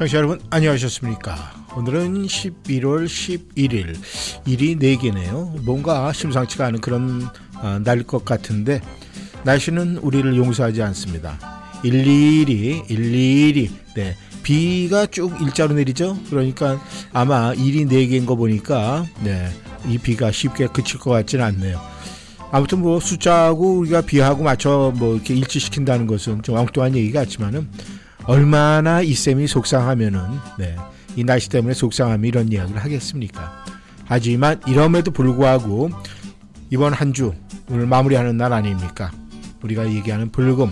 청취자 여러분 안녕하셨습니까? 오늘은 11월 11일 일이 4개네요. 뭔가 심상치가 않은 그런 어, 날일 것 같은데 날씨는 우리를 용서하지 않습니다. 일일이 일일이 네 비가 쭉 일자로 내리죠. 그러니까 아마 일이 4개인 거 보니까 네, 이 비가 쉽게 그칠 것 같지는 않네요. 아무튼 뭐 숫자하고 우리가 비하고 맞춰 뭐 이렇게 일치시킨다는 것은 좀 엉뚱한 얘기 같지만은 얼마나 이 쌤이 속상하면은 네, 이 날씨 때문에 속상함이 이런 이야기를 하겠습니까? 하지만 이럼에도 불구하고 이번 한 주 오늘 마무리하는 날 아닙니까? 우리가 얘기하는 불금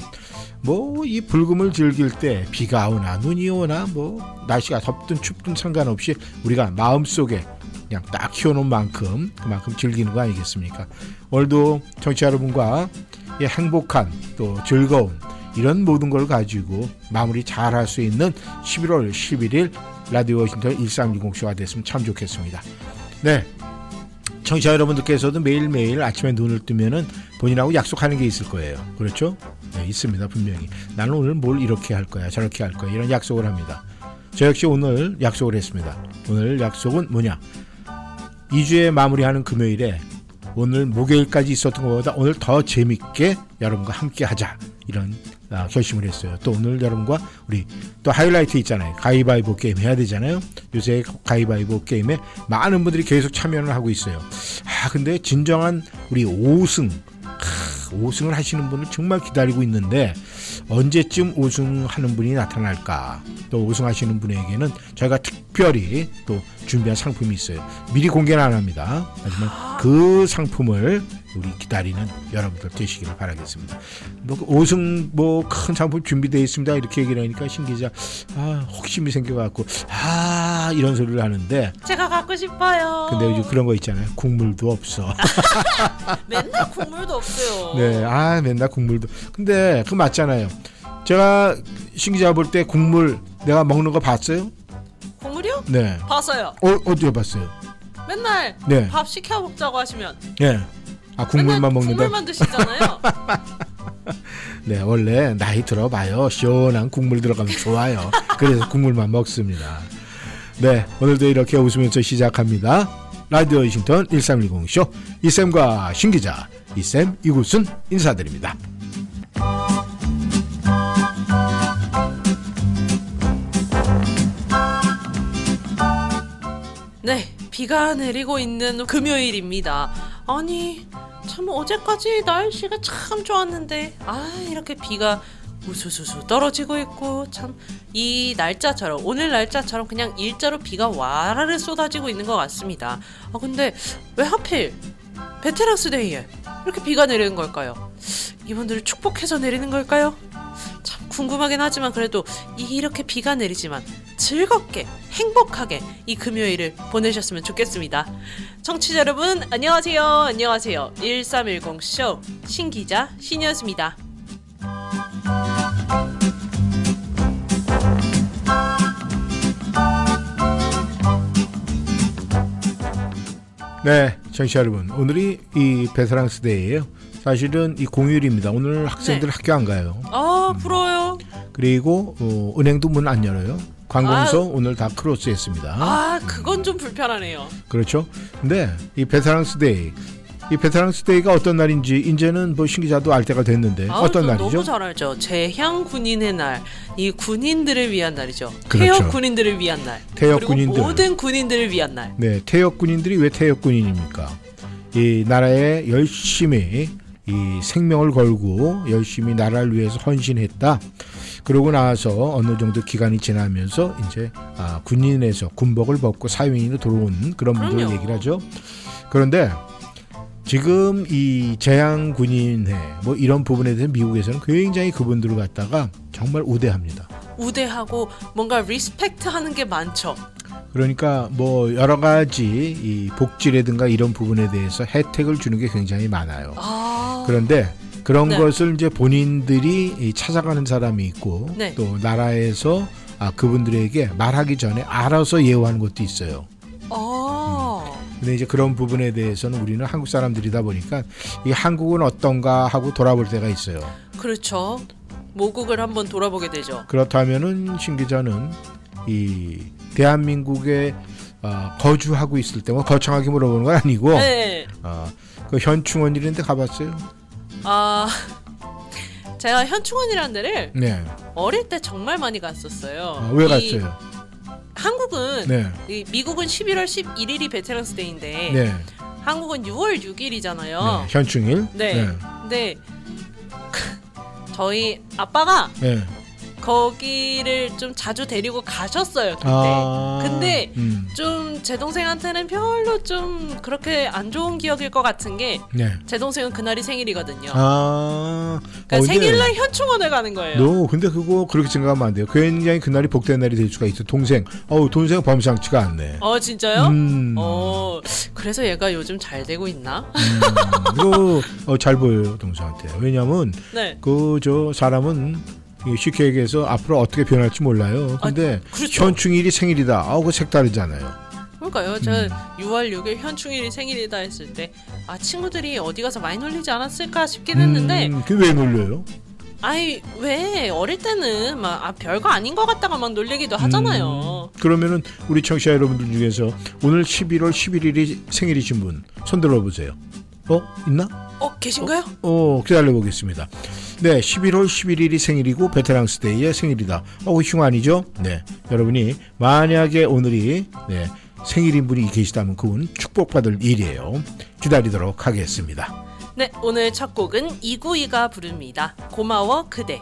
뭐 이 불금을 즐길 때 비가 오나 눈이 오나 뭐 날씨가 덥든 춥든 상관없이 우리가 마음속에 그냥 딱 키워놓은 만큼 그만큼 즐기는 거 아니겠습니까? 오늘도 청취자 여러분과 이 행복한 또 즐거운 이런 모든 걸 가지고 마무리 잘 할 수 있는 11월 11일 라디오 워싱턴 1360쇼가 됐으면 참 좋겠습니다. 네. 청취자 여러분들께서도 매일매일 아침에 눈을 뜨면은 본인하고 약속하는 게 있을 거예요. 그렇죠? 네, 있습니다. 분명히. 나는 오늘 뭘 이렇게 할 거야. 저렇게 할 거야. 이런 약속을 합니다. 저 역시 오늘 약속을 했습니다. 오늘 약속은 뭐냐? 2주에 마무리하는 금요일에 오늘 목요일까지 있었던 것보다 오늘 더 재밌게 여러분과 함께 하자. 이런 아, 결심을 했어요. 또 오늘 여러분과 우리 또 하이라이트 있잖아요. 가위바위보 게임 해야 되잖아요. 요새 가위바위보 게임에 많은 분들이 계속 참여를 하고 있어요. 아 근데 진정한 우리 5승 하, 5승을 하시는 분을 정말 기다리고 있는데 언제쯤 우승하는 분이 나타날까? 또 우승하시는 분에게는 저희가 특별히 또 준비한 상품이 있어요. 미리 공개는 안 합니다. 하지만 그 상품을 우리 기다리는 여러분들 되시기를 바라겠습니다. 뭐 5승 뭐큰 상품 준비되어 있습니다. 이렇게 얘기를 하니까 신 기자 아 혹심이 생겨갖고 아 이런 소리를 하는데 제가 갖고 싶어요. 근데 요즘 그런 거 있잖아요. 국물도 없어. 맨날 국물도 없어요. 네, 아 맨날 국물도. 근데 그 맞잖아요. 제가 신 기자 볼 때 국물 내가 먹는 거 봤어요? 국물이요? 네. 봤어요. 어 어디에 봤어요? 맨날 네. 밥 시켜 먹자고 하시면 네. 아 국물만 먹는다. 국물만 드시잖아요. 네, 원래 나이 들어봐요. 시원한 국물 들어가면 좋아요. 그래서 국물만 먹습니다. 네, 오늘도 이렇게 웃으면서 시작합니다. 라디오 워싱턴 1310 쇼 이쌤과 신기자 이쌤 이구순 인사드립니다. 네, 비가 내리고 있는 금요일입니다. 아니, 참 어제까지 날씨가 참 좋았는데 아 이렇게 비가 우수수수 떨어지고 있고 참 이 날짜처럼 오늘 날짜처럼 그냥 일자로 비가 와라르 쏟아지고 있는 것 같습니다. 아 근데 왜 하필 베테랑스 데이에 이렇게 비가 내리는 걸까요? 이분들을 축복해서 내리는 걸까요? 참 궁금하긴 하지만 그래도 이렇게 비가 내리지만 즐겁게 행복하게 이 금요일을 보내셨으면 좋겠습니다. 청취자 여러분 안녕하세요. 안녕하세요. 1310쇼 신기자 신이었습니다. 네, 청취자 여러분, 오늘이 이 베테랑스 데이예요. 사실은 이 공휴일입니다. 오늘 학생들 네. 학교 안 가요. 아 부러워요. 그리고 어, 은행도 문 안 열어요. 관공서 아유. 오늘 다 close했습니다. 아 그건 좀 불편하네요. 그렇죠. 근데 이 Veterans Day 이 Veterans Day가 어떤 날인지 이제는 뭐 신기자도 알 때가 됐는데 아우, 어떤 저 날이죠? 너무 잘 알죠. 재향 군인의 날, 이 군인들을 위한 날이죠. 그렇죠. 퇴역 군인들을 위한 날. 그리고 군인들. 모든 군인들을 위한 날. 네, 퇴역 군인들이 왜 퇴역 군인입니까? 이 나라에 열심히 이 생명을 걸고 열심히 나라를 위해서 헌신했다. 그러고 나서 어느 정도 기간이 지나면서 이제 아, 군인에서 군복을 벗고 사회인으로 들어온 그런 분들. 얘기를 하죠. 그런데 지금 이 재향 군인회 뭐 이런 부분에 대해서 미국에서는 굉장히 그분들을 갖다가 정말 우대합니다. 우대하고 뭔가 respect 하는 게 많죠. 그러니까 뭐 여러 가지 이 복지라든가 이런 부분에 대해서 혜택을 주는 게 굉장히 많아요. 아. 그런데 그런 네. 것을 이제 본인들이 이 찾아가는 사람이 있고 네. 또 나라에서 아 그분들에게 말하기 전에 알아서 예우하는 것도 있어요. 아. 근데 이제 그런 부분에 대해서는 우리는 한국 사람들이다 보니까 이 한국은 어떤가 하고 돌아볼 때가 있어요. 그렇죠. 모국을 한번 돌아보게 되죠. 그렇다면은 신 기자는 이 대한민국에 어, 거주하고 있을 때 뭐 거창하게 물어보는 건 아니고 네. 어, 그 현충원 이런데 가봤어요? 아. 제가 현충원이라는 데를 네. 어릴 때 정말 많이 갔었어요. 아, 왜 이 갔어요? 한국은 네. 이 미국은 11월 11일이 베테랑스 데이인데 네. 한국은 6월 6일이잖아요. 네. 현충일. 네. 근데 저희 아빠가 네. 거기를 좀 자주 데리고 가셨어요 그때. 아. 근데 음. 좀 제 동생한테는 별로 좀 그렇게 안 좋은 기억일 것 같은 게 제 네. 동생은 그날이 생일이거든요. 아. 그러니까 어, 근데 생일날 현충원을 가는 거예요. 너 근데 그거 그렇게 생각하면 안 돼요. 굉장히 그날이 복된 날이 될 수가 있어. 동생. 어우 동생 범상치가 않네. 어 진짜요? 음. 어 그래서 얘가 요즘 잘 되고 있나? 음. 이거 어, 잘 보여요 동생한테. 왜냐면 네. 그 저 사람은 이 쉽게 얘기해서 앞으로 어떻게 변할지 몰라요. 근데 그렇죠. 현충일이 생일이다. 아우 그 색다르잖아요. 그러니까요. 제가 음. 6월 6일 현충일이 생일이다 했을 때 아 친구들이 어디 가서 많이 놀리지 않았을까 싶긴 했는데 음, 그왜 놀려요? 아이 왜 어릴 때는 막 아, 별거 아닌 것 같다가 막 놀리기도 하잖아요. 음, 그러면은 우리 청취자 여러분들 중에서 오늘 11월 11일이 생일이신 분 손들어 보세요. 어 있나? 어 계신가요? 어 기다려 보겠습니다. 네, 11월 11일이 생일이고 베테랑스 데이의 생일이다. 어흉 아니죠? 네, 여러분이 만약에 오늘이 네, 생일인 분이 계시다면 그분 축복받을 일이에요. 기다리도록 하겠습니다. 네 오늘 첫 곡은 이구이가 부릅니다. 고마워 그대.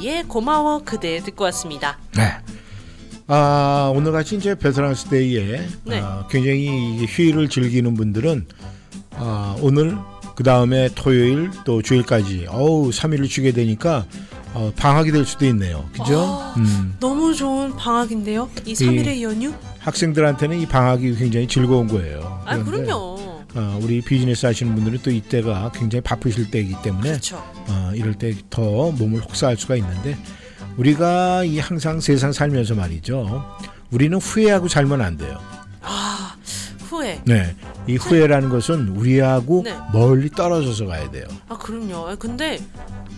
292의 고마워 그대 듣고 왔습니다. 네. 아 오늘 같이 이제 베테랑스 데이에 네. 아, 굉장히 이 휴일을 즐기는 분들은 아, 오늘 그 다음에 토요일 또 주일까지 어우 3일을 쉬게 되니까 어, 방학이 될 수도 있네요. 그죠? 아. 음, 너무 좋은 방학인데요. 이 3일의 연휴? 학생들한테는 이 방학이 굉장히 즐거운 거예요. 아, 그럼요. 어, 우리 비즈니스 하시는 분들은 또 이때가 굉장히 바쁘실 때이기 때문에 그렇죠. 어, 이럴 때 더 몸을 혹사할 수가 있는데 우리가 이 항상 세상 살면서 말이죠. 우리는 후회하고 살면 안 돼요. 아, 후회. 네, 이 후회라는 것은 우리하고 네. 멀리 떨어져서 가야 돼요. 아, 그럼요. 아, 근데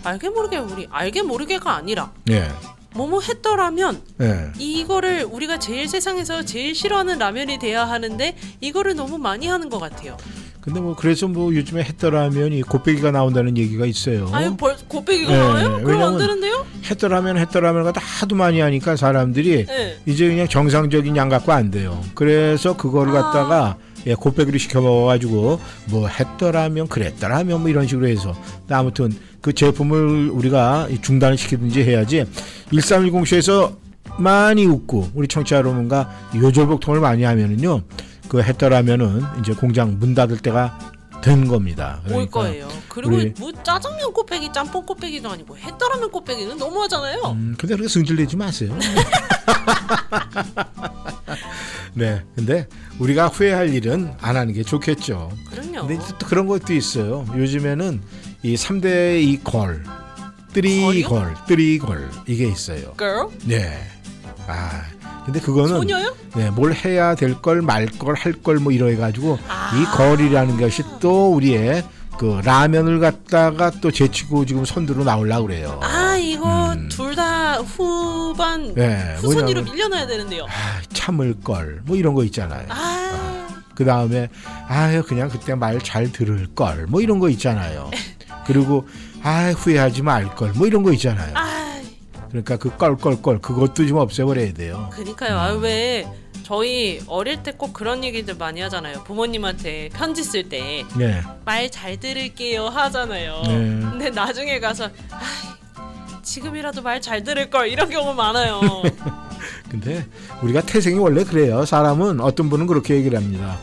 알게 모르게 우리 알게 모르게가 아니라 네, 뭐뭐 했더라면 네, 이거를 우리가 제일 세상에서 제일 싫어하는 라면이 돼야 하는데 이거를 너무 많이 하는 것 같아요. 근데 뭐 그래서 뭐 요즘에 했더라면 이 곱빼기가 나온다는 얘기가 있어요. 아유 벌 곱빼기가 네, 나와요? 그럼 안 되는데요? 했더라면 했더라면 갖다 하도 많이 하니까 사람들이 네. 이제 그냥 정상적인 양 갖고 안 돼요. 그래서 그거를 아. 갖다가 예, 곱빼기로 시켜 먹어가지고 뭐 했더라면 그랬더라면 뭐 이런 식으로 해서. 아무튼 그 제품을 우리가 이 중단을 시키든지 해야지. 1310쇼에서 많이 웃고 우리 청취자 여러분과 요절복통을 많이 하면은요 그 했더라면은 이제 공장 문 닫을 때가 된 겁니다. 올 그러니까 거예요. 그리고 우리- 뭐 짜장면 곱빼기, 짬뽕 곱빼기도 아니고 했더라면 곱빼기는 너무하잖아요. 음, 근데 그렇게 승질내지 마세요. 네, 근데 우리가 후회할 일은 안 하는 게 좋겠죠. 그럼요. 근데 또 그런 것도 있어요. 요즘에는 이 3대 이 걸, 뜨리 걸이요? 걸, 뜨리 걸 이게 있어요. girl? 네. 아, 근데 그거는 소녀요? 네, 뭘 해야 될 걸, 말 걸, 할 걸 뭐 이러 가지고 아. 이 걸이라는 것이 또 우리의 그 라면을 갖다가 또 제치고 지금 선두로 나오려고 그래요. 아 이거 음. 둘다 후반 네, 후순위로 뭐냐면- 밀려나야 되는데요. 아, 참을 걸 뭐 이런 거 있잖아요. 아 그 다음에 아유 그냥 그때 말 잘 들을 걸 뭐 이런 거 있잖아요. 그리고 아 후회하지 말 걸 뭐 이런 거 있잖아요. 아, 그러니까 그 껄껄껄 그것도 좀 없애버려야 돼요. 그니까요. 아, 왜 저희 어릴 때 꼭 그런 얘기들 많이 하잖아요. 부모님한테 편지 쓸 때말 네, 잘 들을게요 하잖아요. 네. 근데 나중에 가서 아, 지금이라도 말 잘 들을 걸 이런 경우 많아요. 근데 우리가 태생이 원래 그래요. 사람은 어떤 분은 그렇게 얘기를 합니다.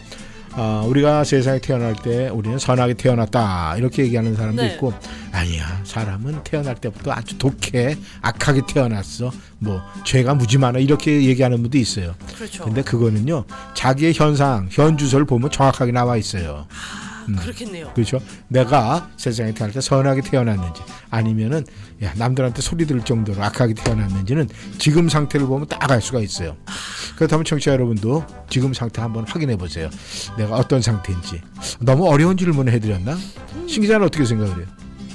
아, 우리가 세상에 태어날 때 우리는 선하게 태어났다 이렇게 얘기하는 사람도 네. 있고 아니야 사람은 태어날 때부터 아주 독해 악하게 태어났어 뭐 죄가 무지 많아 이렇게 얘기하는 분도 있어요. 그렇죠. 근데 그거는요 자기의 현상 현 주소를 보면 정확하게 나와 있어요. 음. 그렇겠네요. 그렇죠? 내가 세상에 태어날 때 선하게 태어났는지 아니면은 야, 남들한테 소리 들을 정도로 악하게 태어났는지는 지금 상태를 보면 딱 알 수가 있어요. 그렇다면 청취자 여러분도 지금 상태 한번 확인해 보세요. 내가 어떤 상태인지. 너무 어려운 질문을 해드렸나? 신 기자는 어떻게 생각을 해요?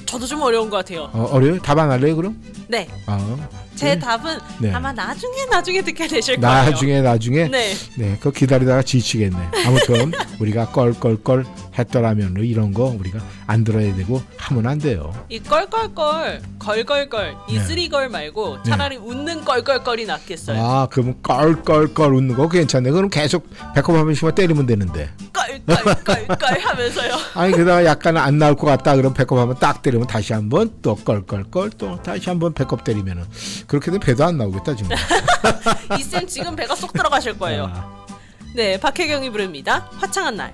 저도 좀 어려운 것 같아요. 어, 어려요? 답 안 할래요 그럼? 네, 어, 제 네. 답은 네. 아마 나중에 나중에 듣게 되실 거예요. 나중에 나중에 네, 네, 그거 기다리다가 지치겠네. 아무튼 우리가 껄껄껄 했더라면 이런 거 우리가 안 들어야 되고 하면 안 돼요. 이 껄껄껄, 걸걸걸, 이 네. 말고 차라리 웃는 껄껄껄이 낫겠어요. 아, 그러면 껄껄껄 웃는 거 괜찮네. 그럼 계속 배꼽 한 번씩만 때리면 되는데. 껄껄껄껄 하면서요. 아니 그러다가 약간 안 나올 것 같다. 그럼 배꼽 한번 딱 때리면 다시 한번 또 껄껄껄 또 다시 한번 배꼽 때리면은 그렇게 되면 배도 안 나오겠다 지금. 이쌤 지금 배가 쏙 들어가실 거예요. 아, 네, 박혜경이 부릅니다. 화창한 날.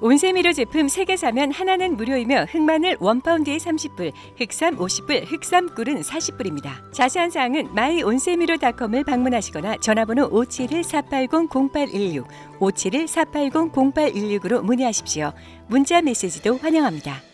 온세미로 제품 3개 사면 하나는 무료이며 흑마늘 1파운드에 30불, 흑삼 50불, 흑삼꿀은 40불입니다. 자세한 사항은 마이온세미로닷컴을 방문하시거나 전화번호 571-480-0816, 571-480-0816으로 문의하십시오. 문자 메시지도 환영합니다.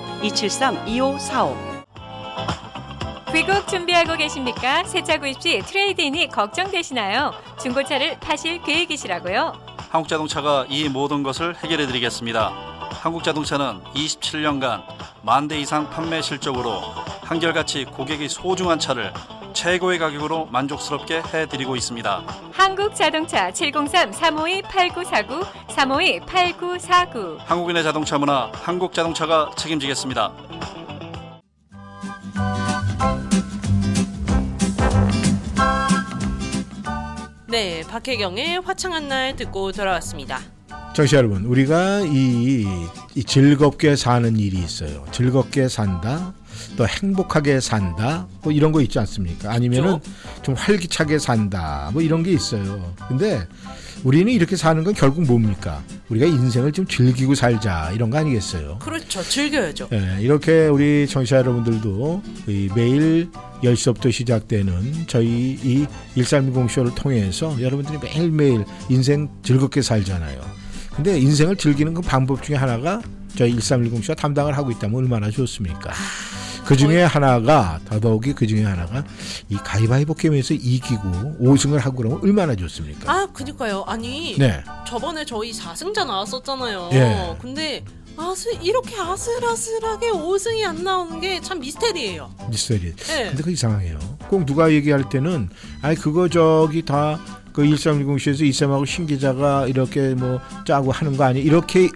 273-2545. 귀국 준비하고 계십니까? 새차 구입 시 trade-in이 걱정되시나요? 중고차를 파실 계획이시라고요? 한국자동차가 이 모든 것을 해결해 드리겠습니다. 한국자동차는 27년간 만 대 이상 판매 실적으로 한결같이 고객이 소중한 차를 최고의 가격으로 만족스럽게 해드리고 있습니다. 한국 자동차 703-352-8949, 352-8949. 한국인의 자동차 문화, 한국자동차가 책임지겠습니다. 네, 박혜경의 화창한 날 듣고 돌아왔습니다. 정치 여러분, 우리가 이, 이 즐겁게 사는 일이 있어요. 즐겁게 산다, 또 행복하게 산다, 뭐 이런 거 있지 않습니까? 아니면은 좀 활기차게 산다, 뭐 이런 게 있어요. 근데 우리는 이렇게 사는 건 결국 뭡니까? 우리가 인생을 좀 즐기고 살자 이런 거 아니겠어요? 그렇죠. 즐겨야죠. 예, 이렇게 우리 청취자 여러분들도 이 매일 10시부터 시작되는 저희 이 1320쇼를 통해서 여러분들이 매일매일 인생 즐겁게 살잖아요. 근데 인생을 즐기는 그 방법 중에 하나가 저희 1310쇼가 담당을 하고 있다면 얼마나 좋습니까? 그 중에 하나가 더더욱이 그 중에 하나가 이 가위바위보 게임에서 이기고 5승을 하고 그러면 얼마나 좋습니까? 아, 그니까요. 아니, 네. 저번에 저희 4승자 나왔었잖아요. 예. 근데 아슬 이렇게 아슬아슬하게 5승이 안 나오는 게 참 미스테리예요. 미스터리. 네. 근데 그 이상해요. 꼭 누가 얘기할 때는 아이 그거 저기 다 그 1310쇼에서 이쌤하고 신 기자가 이렇게 뭐 짜고 하는 거 아니 이렇게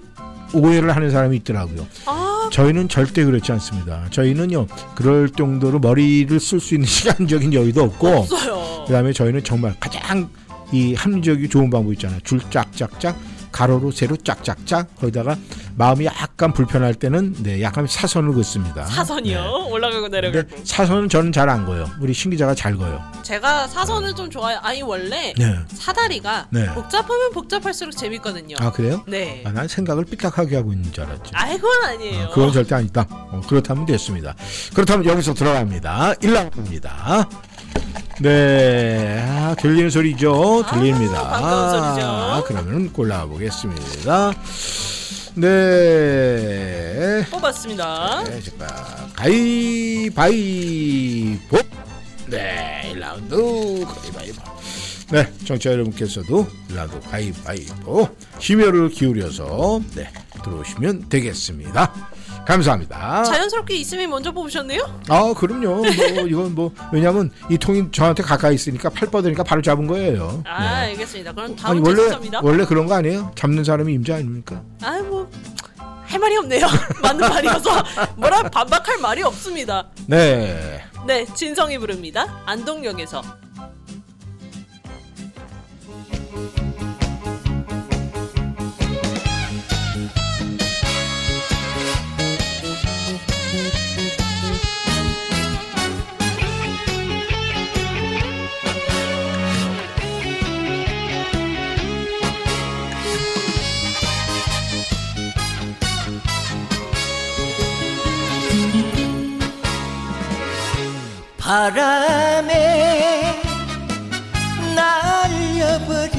오해를 하는 사람이 있더라고요. 아, 저희는 절대 그렇지 않습니다. 저희는요 그럴 정도로 머리를 쓸 수 있는 시간적인 여유도 없고 없어요. 그다음에 저희는 정말 가장 이 합리적이 좋은 방법 있잖아요. 줄 짝짝짝 가로로 세로 짝짝짝 거기다가 마음이 약간 불편할 때는 네 약간 사선을 긋습니다. 사선이요. 네. 올라가고 내려가고. 사선은 저는 잘 안 거요. 우리 신 기자가 잘 거요. 제가 사선을 좀 좋아해요. 아니 원래 네. 사다리가 네. 복잡하면 복잡할수록 재밌거든요. 아 그래요? 네. 아, 난 생각을 삐딱하게 하고 있는 줄 알았지. 아, 그건 아니에요. 어, 그건 절대 아니다. 어, 그렇다면 됐습니다. 그렇다면 여기서 들어갑니다. 1라운드입니다. 네, 아, 들리는 소리죠? 들립니다. 아, 반가운 소리죠. 아, 그러면 골라보겠습니다. 네. 뽑았습니다. 네, 잠깐. 가위바위보. 네, 1라운드 가위바위보. 네, 청취자 여러분께서도 1라운드 가위바위보 심혈을 기울여서 네, 들어오시면 되겠습니다. 감사합니다. 자연스럽게 이스미 먼저 뽑으셨네요? 아, 그럼요. 뭐 이건 뭐 왜냐면 이 통이 저한테 가까이 있으니까 팔 뻗으니까 바로 잡은 거예요. 아, 네. 알겠습니다. 그럼 아니 다음 원래 제수입니다. 원래 그런 거 아니에요? 잡는 사람이 임자 아닙니까? 아, 뭐. 할 말이 없네요. 맞는 말이어서 뭐라 반박할 말이 없습니다. 네. 네, 진성이 부릅니다. 안동역에서. 바람에 날려버린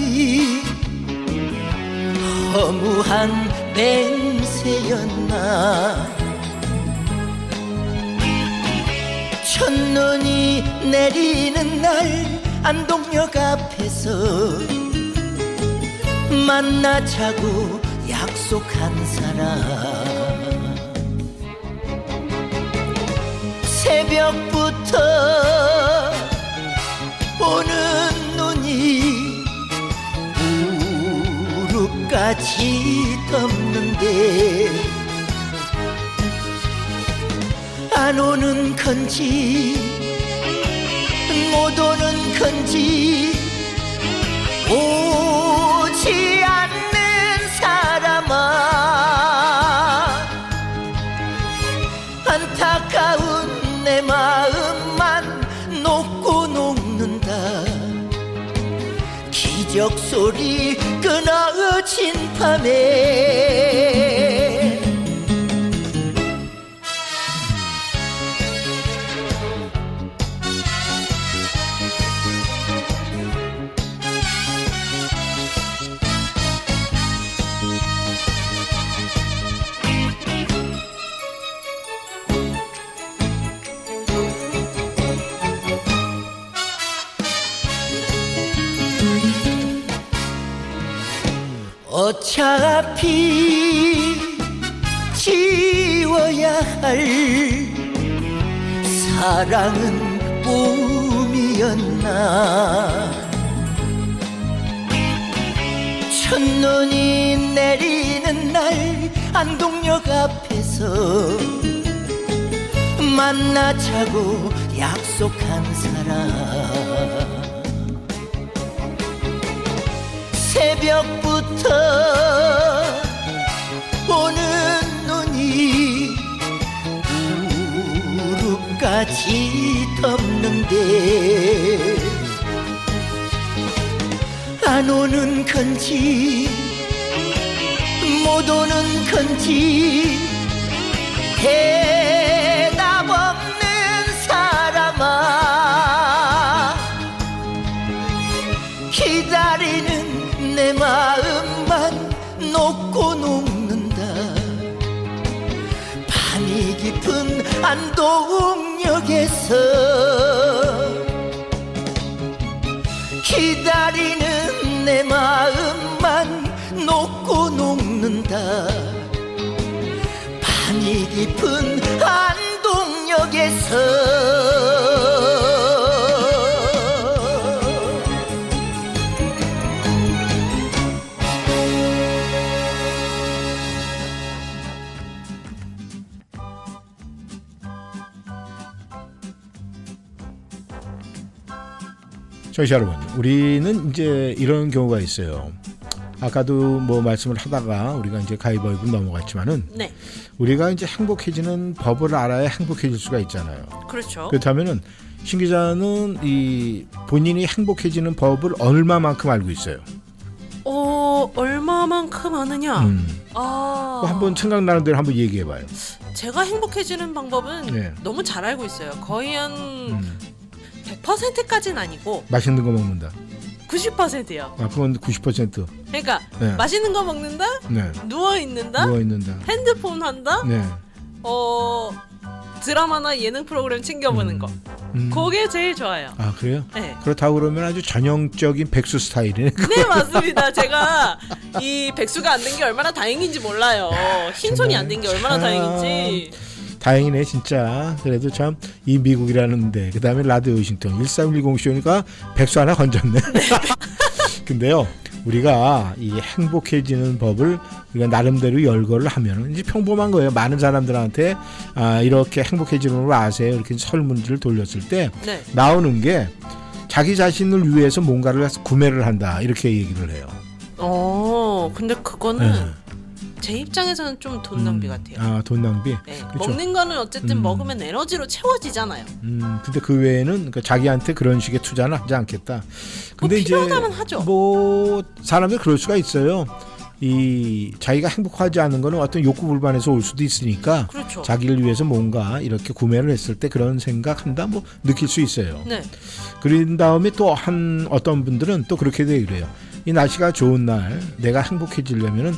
허무한 맹세였나. 첫눈이 내리는 날 안동역 앞에서 만나자고 약속한 사람 새벽부터 오는 눈이 무릎까지 덮는데 안 오는 건지 못 오는 건지 오지 않는 사람아 안타까운 내 마음만 녹고 녹는다. 기적 소리 끊어진 밤에 어차피 지워야 할 사랑은 꿈이었나? 첫눈이 내리는 날 안동역 앞에서 만나자고 약속한 사람. 새벽 부터 오는 눈이 무릎까지 덮는데 안 오는 건지 못 오는 건지 대 내 마음만 녹고 녹는다. 밤이 깊은 안동역에서 기다리는 내 마음만 녹고 녹는다. 밤이 깊은 안동역에서 청취자 여러분, 우리는 이제 이런 경우가 있어요. 아까도 뭐 말씀을 하다가 우리가 이제 가위바위보 넘어갔지만은 네, 우리가 이제 행복해지는 법을 알아야 행복해질 수가 있잖아요. 그렇죠. 그렇다면은 신 기자는 이 본인이 행복해지는 법을 얼마만큼 알고 있어요? 어 얼마만큼 아느냐? 음. 아, 뭐 한번 생각나는 대로 한번 얘기해봐요. 제가 행복해지는 방법은 네. 너무 잘 알고 있어요. 거의 한 음. 100%까지는 아니고 맛있는 거 먹는다. 90%요. 아 그건 90%. 그러니까 네. 맛있는 거 먹는다, 네. 누워 있는다, 누워 있는다. 핸드폰 한다, 네. 어 드라마나 예능 프로그램 챙겨보는 거. 음. 그게 제일 좋아요. 아 그래요? 네. 그렇다고 그러면 아주 전형적인 백수 스타일이네. 네 맞습니다. 제가 이 백수가 안 된 게 얼마나 다행인지 몰라요. 흰 손이 안 된 게 얼마나 참 다행인지. 다행이네 진짜. 그래도 참 이 미국이라는데 그다음에 라디오 워싱턴 1310 쇼니까 백수 하나 건졌네. 근데요. 우리가 이 행복해지는 법을 우리가 나름대로 열거를 하면 이제 평범한 거예요. 많은 사람들한테 아, 이렇게 행복해지는 걸 아세요. 이렇게 설문지를 돌렸을 때 네. 나오는 게 자기 자신을 위해서 뭔가를 구매를 한다 이렇게 얘기를 해요. 어 근데 그거는 네. 제 입장에서는 좀 돈 낭비 같아요. 아, 돈 낭비. 네, 그쵸. 먹는 거는 어쨌든 음. 먹으면 에너지로 채워지잖아요. 음, 근데 그 외에는 그러니까 자기한테 그런 식의 투자는 하지 않겠다. 근데 이제 뭐 필요하다면 하죠. 뭐 사람이 그럴 수가 있어요. 이 자기가 행복하지 않은 거는 어떤 욕구 불만에서 올 수도 있으니까 그렇죠. 자기를 위해서 뭔가 이렇게 구매를 했을 때 그런 생각한다 뭐 느낄 수 있어요. 네. 그런 다음에 또 한 어떤 분들은 또 그렇게 돼 그래요. 이 날씨가 좋은 날 내가 행복해지려면은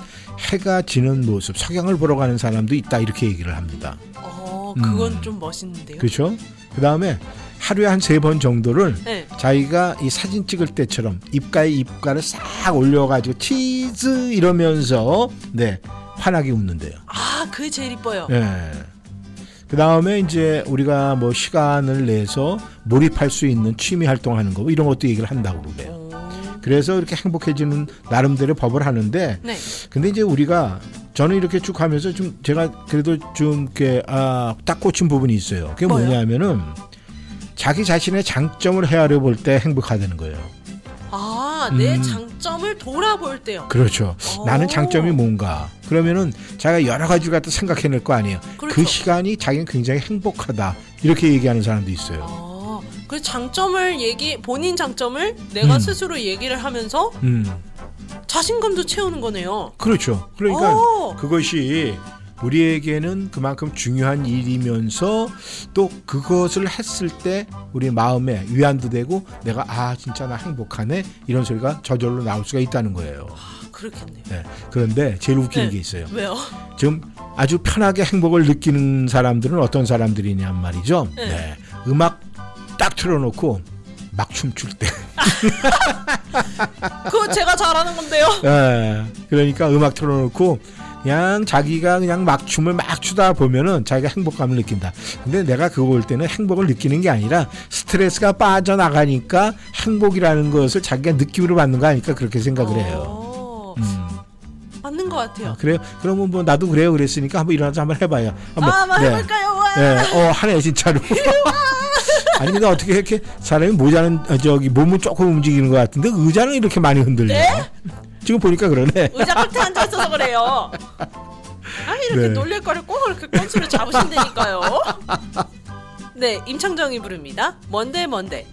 해가 지는 모습 석양을 보러 가는 사람도 있다 이렇게 얘기를 합니다. 어 그건 음. 좀 멋있는데요. 그렇죠? 그 다음에 하루에 한 세 번 정도를 네. 자기가 이 사진 찍을 때처럼 입가에 입가를 싹 올려가지고 치즈 이러면서 네 환하게 웃는데요. 아, 그게 제일 이뻐요. 네. 그 다음에 이제 우리가 뭐 시간을 내서 몰입할 수 있는 취미 활동하는 거 이런 것도 얘기를 한다고 그래요. 그래서 이렇게 행복해지는 나름대로 법을 하는데 네. 근데 이제 우리가 저는 이렇게 쭉 하면서 좀 제가 그래도 좀 이렇게 아, 딱 꽂힌 부분이 있어요. 그게 뭐요? 뭐냐면은 자기 자신의 장점을 헤아려 볼 때 행복하다는 거예요. 아, 내 음. 장점을 돌아볼 때요. 그렇죠. 오. 나는 장점이 뭔가. 그러면은 자기가 여러 가지 갖다 생각해낼 거 아니에요. 그 그렇죠. 시간이 자기는 굉장히 행복하다. 이렇게 얘기하는 사람도 있어요. 아, 그 장점을 얘기 본인 장점을 내가 음. 스스로 얘기를 하면서 음, 자신감도 채우는 거네요. 그렇죠. 그러니까 오. 그것이 우리에게는 그만큼 중요한 일이면서 또 그것을 했을 때 우리 마음에 위안도 되고 내가 아 진짜 나 행복하네 이런 소리가 저절로 나올 수가 있다는 거예요. 그렇겠네요. 네. 그런데 제일 웃기는 네. 게 있어요. 왜요? 지금 아주 편하게 행복을 느끼는 사람들은 어떤 사람들이냐 말이죠. 네. 네. 음악 딱 틀어놓고 막 춤출 때. 그거 제가 잘하는 건데요. 예. 그러니까 음악 틀어놓고 그냥 자기가 그냥 막 춤을 막 추다 보면은 자기가 행복감을 느낀다. 근데 내가 그거 볼 때는 행복을 느끼는 게 아니라 스트레스가 빠져나가니까 행복이라는 것을 자기가 느낌으로 받는 거 아닐까 그렇게 생각을 해요. 어, 음. 맞는 것 같아요. 그래요? 그러면 뭐 나도 그래요 그랬으니까 한번 일어나서 한번 해봐요. 한번. 아, 한번 네. 해볼까요? 와. 예, 어 하네 진짜로. 아니 근데 어떻게 이렇게 사람이 모자는 어, 저기 몸은 조금 움직이는 것 같은데 의자는 이렇게 많이 흔들려. 네? 지금 보니까 그러네. 의자 끝에 앉아 있어서 그래요. 아 이렇게 네. 놀릴 거를 꼭 이렇게 꼰수를 잡으신다니까요. 네, 임창정이 부릅니다. 먼데 먼데.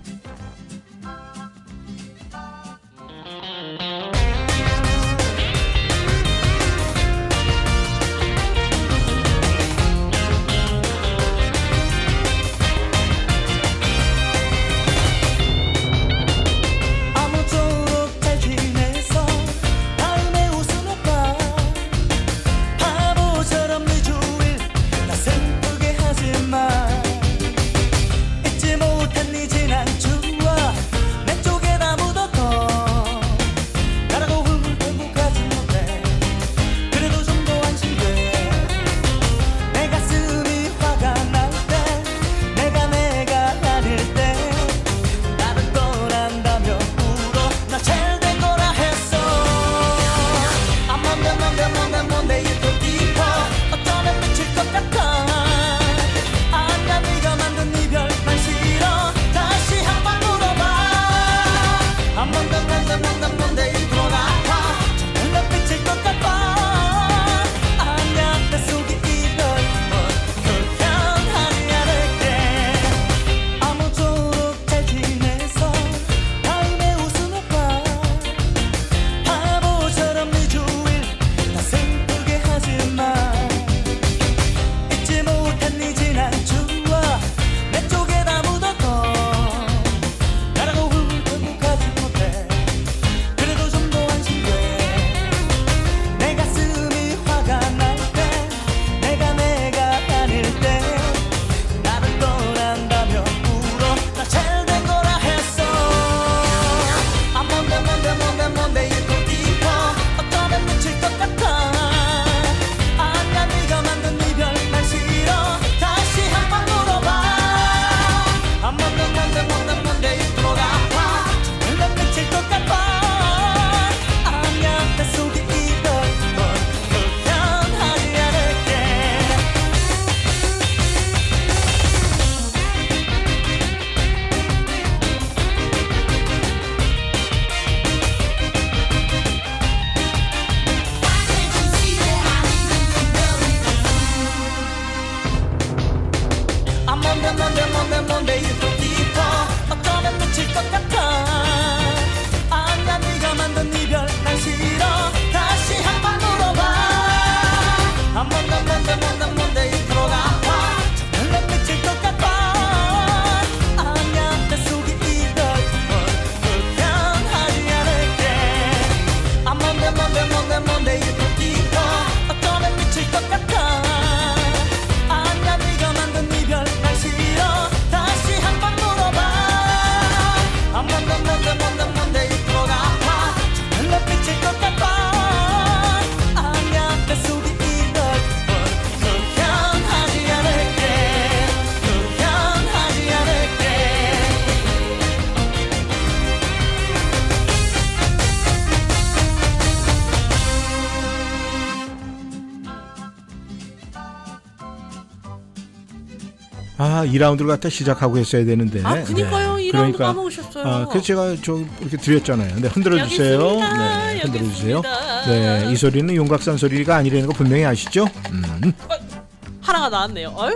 2라운드를 갖다 시작하고 했어야 되는데. 아, 그니까요. 이 라운드 까먹으셨어요. 아, 그래서 제가 저 이렇게 드렸잖아요. 네, 흔들어 주세요. 네, 흔들어 주세요. 네, 이 소리는 용각산 소리가 아니라는 거 분명히 아시죠? 음. 하나가 나왔네요. 아유,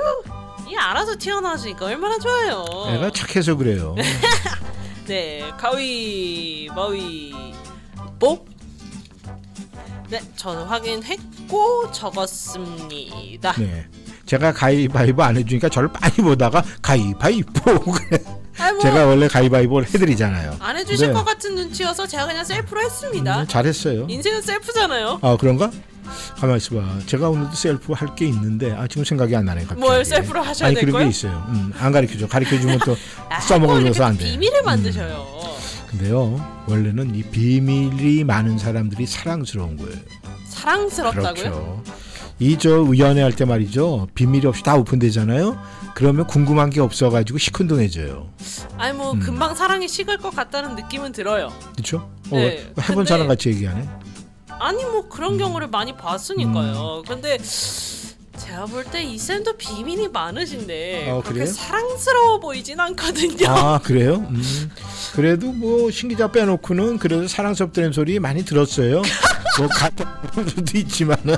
이 알아서 튀어나와주니까 얼마나 좋아요. 애가 착해서 그래요. 네, 가위 바위 보. 네, 저는 확인했고 적었습니다. 네. 제가 가위바위보 안 해주니까 저를 많이 보다가 가위바위보. 뭐. 제가 원래 가위바위보를 해드리잖아요. 안 해주실 네. 것 같은 눈치여서 제가 그냥 셀프로 했습니다. 음, 잘했어요. 인생은 셀프잖아요. 아 그런가? 가만 있어봐. 제가 오늘도 셀프 할 게 있는데 아 지금 생각이 안 나네 갑자기. 뭘 셀프로 하셔야 아니 될 그런 거예요? 게 있어요. 음, 안 가르쳐줘. 가르쳐주면 또 아, 써먹어줘서 안 돼. 음. 비밀을 만드셔요. 근데요 원래는 이 비밀이 많은 사람들이 사랑스러운 거예요. 사랑스럽다고요? 그렇죠. 이저 연애할 때 말이죠 비밀이 없이 다 오픈되잖아요. 그러면 궁금한 게 없어가지고 시큰둥해져요. 아니 뭐 음. 금방 사랑이 식을 것 같다는 느낌은 들어요. 그렇죠? 네, 어, 해본 사람 같이 얘기하네. 아니 뭐 그런 경우를 많이 음. 봤으니까요. 근데 제가 볼 때 이 쌤도 비밀이 많으신데 어, 그렇게 그래요? 사랑스러워 보이진 않거든요. 아 그래요? 음. 그래도 뭐 신기자 빼놓고는 그래도 사랑스럽다는 소리 많이 들었어요. 뭐 같은 수도 있지만은.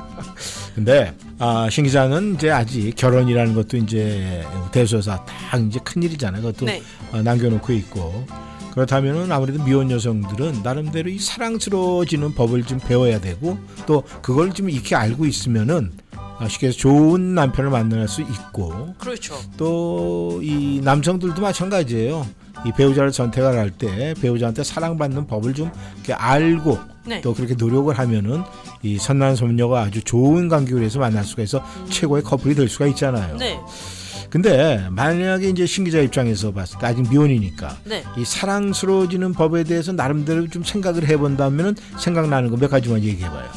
근데 아, 신기자는 이제 아직 결혼이라는 것도 이제 대소사 딱 이제 큰 일이잖아요. 그것도 네. 어, 남겨놓고 있고. 그렇다면은 아무래도 미혼 여성들은 나름대로 이 사랑스러워지는 법을 좀 배워야 되고 또 그걸 좀 익히 알고 있으면은 아, 쉽게 해서 좋은 남편을 만날 수 있고 그렇죠. 또 이 남성들도 마찬가지예요. 이 배우자를 선택을 할 때 배우자한테 사랑받는 법을 좀 이렇게 알고 네. 또 그렇게 노력을 하면은 이 선남 선녀가 아주 좋은 관계에서 만날 수가 있어 최고의 커플이 될 수가 있잖아요. 네. 근데 만약에 이제 신기자 입장에서 봤을 때 아직 미혼이니까 네. 이 사랑스러워지는 법에 대해서 나름대로 좀 생각을 해본다면은 생각나는 거 몇 가지만 얘기해봐요.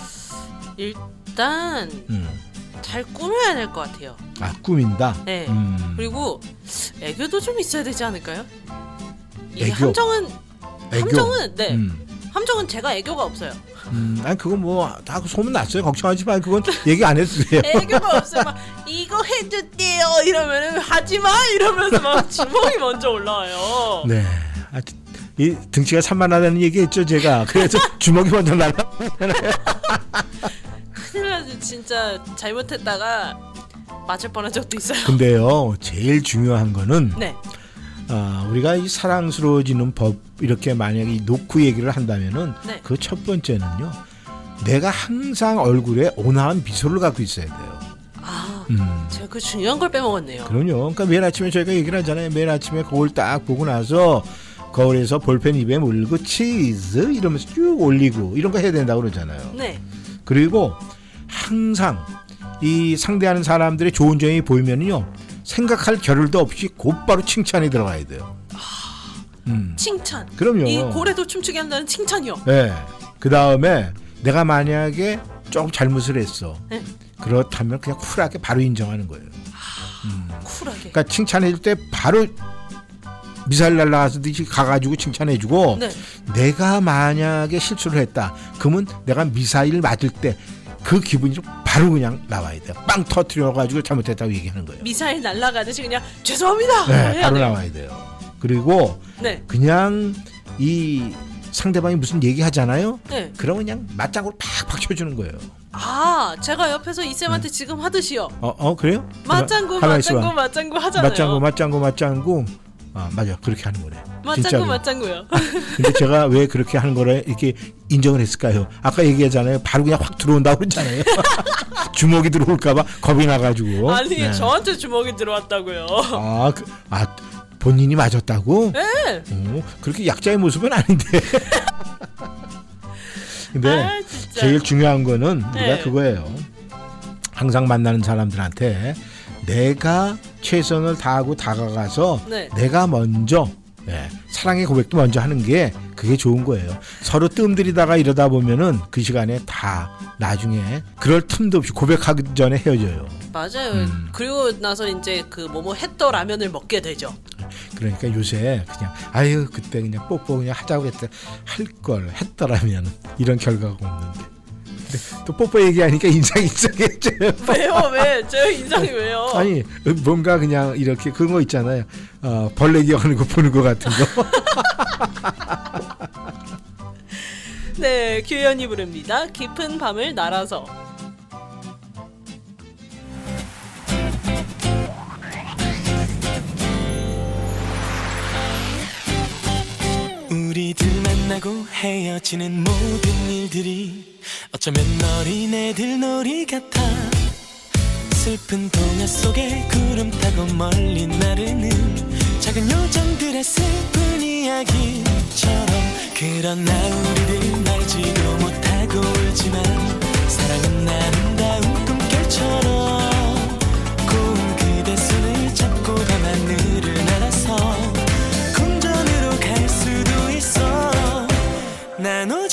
일단 음. 잘 꾸며야 될 것 같아요. 아 꾸민다. 네. 음. 그리고 애교도 좀 있어야 되지 않을까요? 애교? 함정은 애교? 함정은 네. 음. 함정은 제가 애교가 없어요. 음, 아니 그건 뭐 다 소문 났어요. 걱정하지 마. 그건 얘기 안 해도 돼요. 애교가 없어요. 막 이거 해줄게요 이러면은 하지 마 이러면서 막 주먹이 먼저 올라와요. 네. 아, 이 등치가 산만하다는 얘기했죠 제가. 그래서 주먹이 먼저 날라. 큰일 나지 진짜 잘못했다가 맞을 뻔한 적도 있어요. 근데요, 제일 중요한 거는 네. 아, 우리가 이 사랑스러워지는 법 이렇게 만약에 이 놓고 얘기를 한다면은 네. 그 첫 번째는요. 내가 항상 얼굴에 온화한 미소를 갖고 있어야 돼요. 아, 음. 제가 그 중요한 걸 빼먹었네요. 그럼요. 그러니까 매일 아침에 저희가 얘기를 하잖아요. 매일 아침에 거울 딱 보고 나서 거울에서 볼펜 입에 물고 치즈 이러면서 쭉 올리고 이런 거 해야 된다고 그러잖아요. 네. 그리고 항상 이 상대하는 사람들의 좋은 점이 보이면요 생각할 겨를도 없이 곧바로 칭찬이 들어가야 돼요. 음. 칭찬. 그럼요. 이 고래도 춤추게 한다는 칭찬이요. 네. 그 다음에 내가 만약에 조금 잘못을 했어. 네. 그렇다면 그냥 쿨하게 바로 인정하는 거예요. 쿨하게. 그러니까 칭찬해줄 때 바로 미사일 날라가듯이 가가지고 칭찬해주고 네. 내가 만약에 실수를 했다. 그러면 내가 미사일 맞을 때 그 기분이 좀 바로 그냥 나와야 돼요. 빵 터트려가지고 잘못했다고 얘기하는 거예요. 미사일 날라가듯이 그냥 죄송합니다. 네, 바로 돼요. 나와야 돼요. 그리고 네. 그냥 이 상대방이 무슨 얘기하잖아요. 네. 그러면 그냥 맞장구를 팍팍 쳐주는 거예요. 아, 제가 옆에서 이 쌤한테 지금 하듯이요. 어, 어 그래요? 맞장구. 맞장구, 맞장구 하잖아요. 맞장구, 맞장구, 맞장구. 아 맞아, 그렇게 하는 거네. 맞장구. 맞장구요. 근데 제가 왜 그렇게 하는 거를 이렇게 인정을 했을까요? 아까 얘기하잖아요. 바로 그냥 확 들어온다고 그랬잖아요. 주먹이 들어올까봐 겁이 나가지고. 아니, 네. 저한테 주먹이 들어왔다고요. 아, 그, 아 본인이 맞았다고? 네. 어, 그렇게 약자의 모습은 아닌데. 근데 아. 제일 중요한 거는 우리가 네. 그거예요. 항상 만나는 사람들한테 내가 최선을 다하고 다가가서 네. 내가 먼저 예, 사랑의 고백도 먼저 하는 게 그게 좋은 거예요. 서로 뜸들이다가 이러다 보면은 그 시간에 다 나중에 그럴 틈도 없이 고백하기 전에 헤어져요. 맞아요. 음. 그리고 나서 이제 그 뭐뭐 했더 라면을 먹게 되죠. 그러니까 요새 그냥 아유 그때 그냥 뽀뽀 그냥 하자고 했대 할걸 했더라면 이런 결과가 없는데 또 뽀뽀 얘기하니까 인상이 이상해져요. 왜요? 왜? 제 인상이 왜요? 아니 뭔가 그냥 이렇게 그런 거 있잖아요. 어, 벌레 기어가는 거 보는 거 같은 거. 네, 규현이 부릅니다. 깊은 밤을 날아서. 우리들 만나고 헤어지는 모든 일들이 어쩌면 어린애들 놀이 같아. 슬픈 동화 속에 구름 타고 멀리 나르는 작은 요정들의 슬픈 이야기처럼 그러나 우리들 알지도 못하고 울지만 사랑은 아름다운 꿈결처럼 난오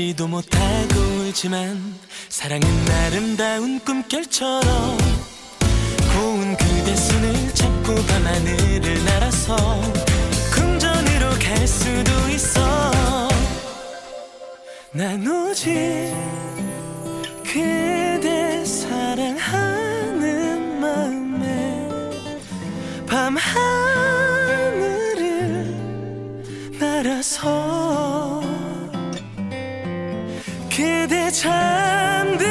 날지도 못하고 울지만 사랑은 아름다운 꿈결처럼 고운 그대 손을 잡고 밤하늘을 날아서 궁전으로 갈 수도 있어. 난 오직 그대 사랑하는 마음에 밤하늘을 날아서 그대 잠든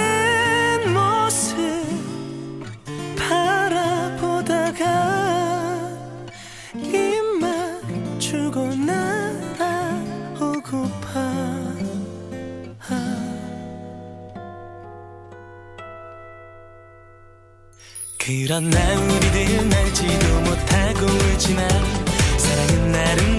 모습 바라보다가 입만 주고 날아오고파. 그러나 우리들 알지도 못하고 울지만 사랑은 아름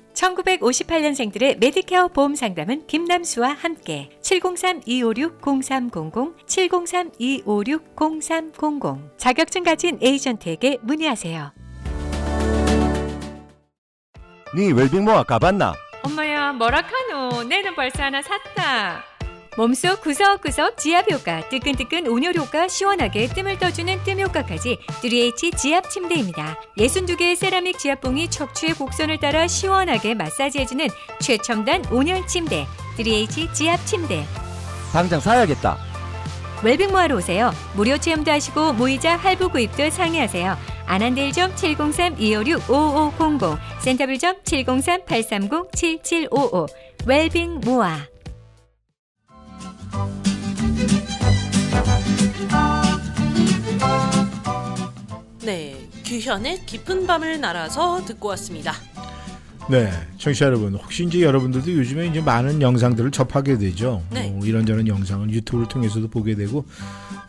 1958년생들의 메디케어 보험 상담은 김남수와 함께 703-256-0300 703-256-0300 자격증 가진 에이전트에게 문의하세요. 네 웰빙 모아 가봤나? 엄마야 뭐라카노 내는 벌써 하나 샀다. 몸속 구석구석 지압 효과, 뜨끈뜨끈 온열 효과, 시원하게 뜸을 떠주는 뜸 효과까지 3H 지압 침대입니다. 62개의 세라믹 지압봉이 척추의 곡선을 따라 시원하게 마사지해주는 최첨단 온열 침대 3H 지압 침대. 당장 사야겠다. 웰빙모아로 오세요. 무료 체험도 하시고 모이자 할부 구입도 상의하세요. 안한대일점 703-256-5500 센터빌점 703-830-7755 웰빙모아 네, 규현의 깊은 밤을 날아서 듣고 왔습니다. 네, 청취자 여러분, 혹시 이제 여러분들도 요즘에 이제 많은 영상들을 접하게 되죠. 네. 뭐 이런저런 영상을 유튜브를 통해서도 보게 되고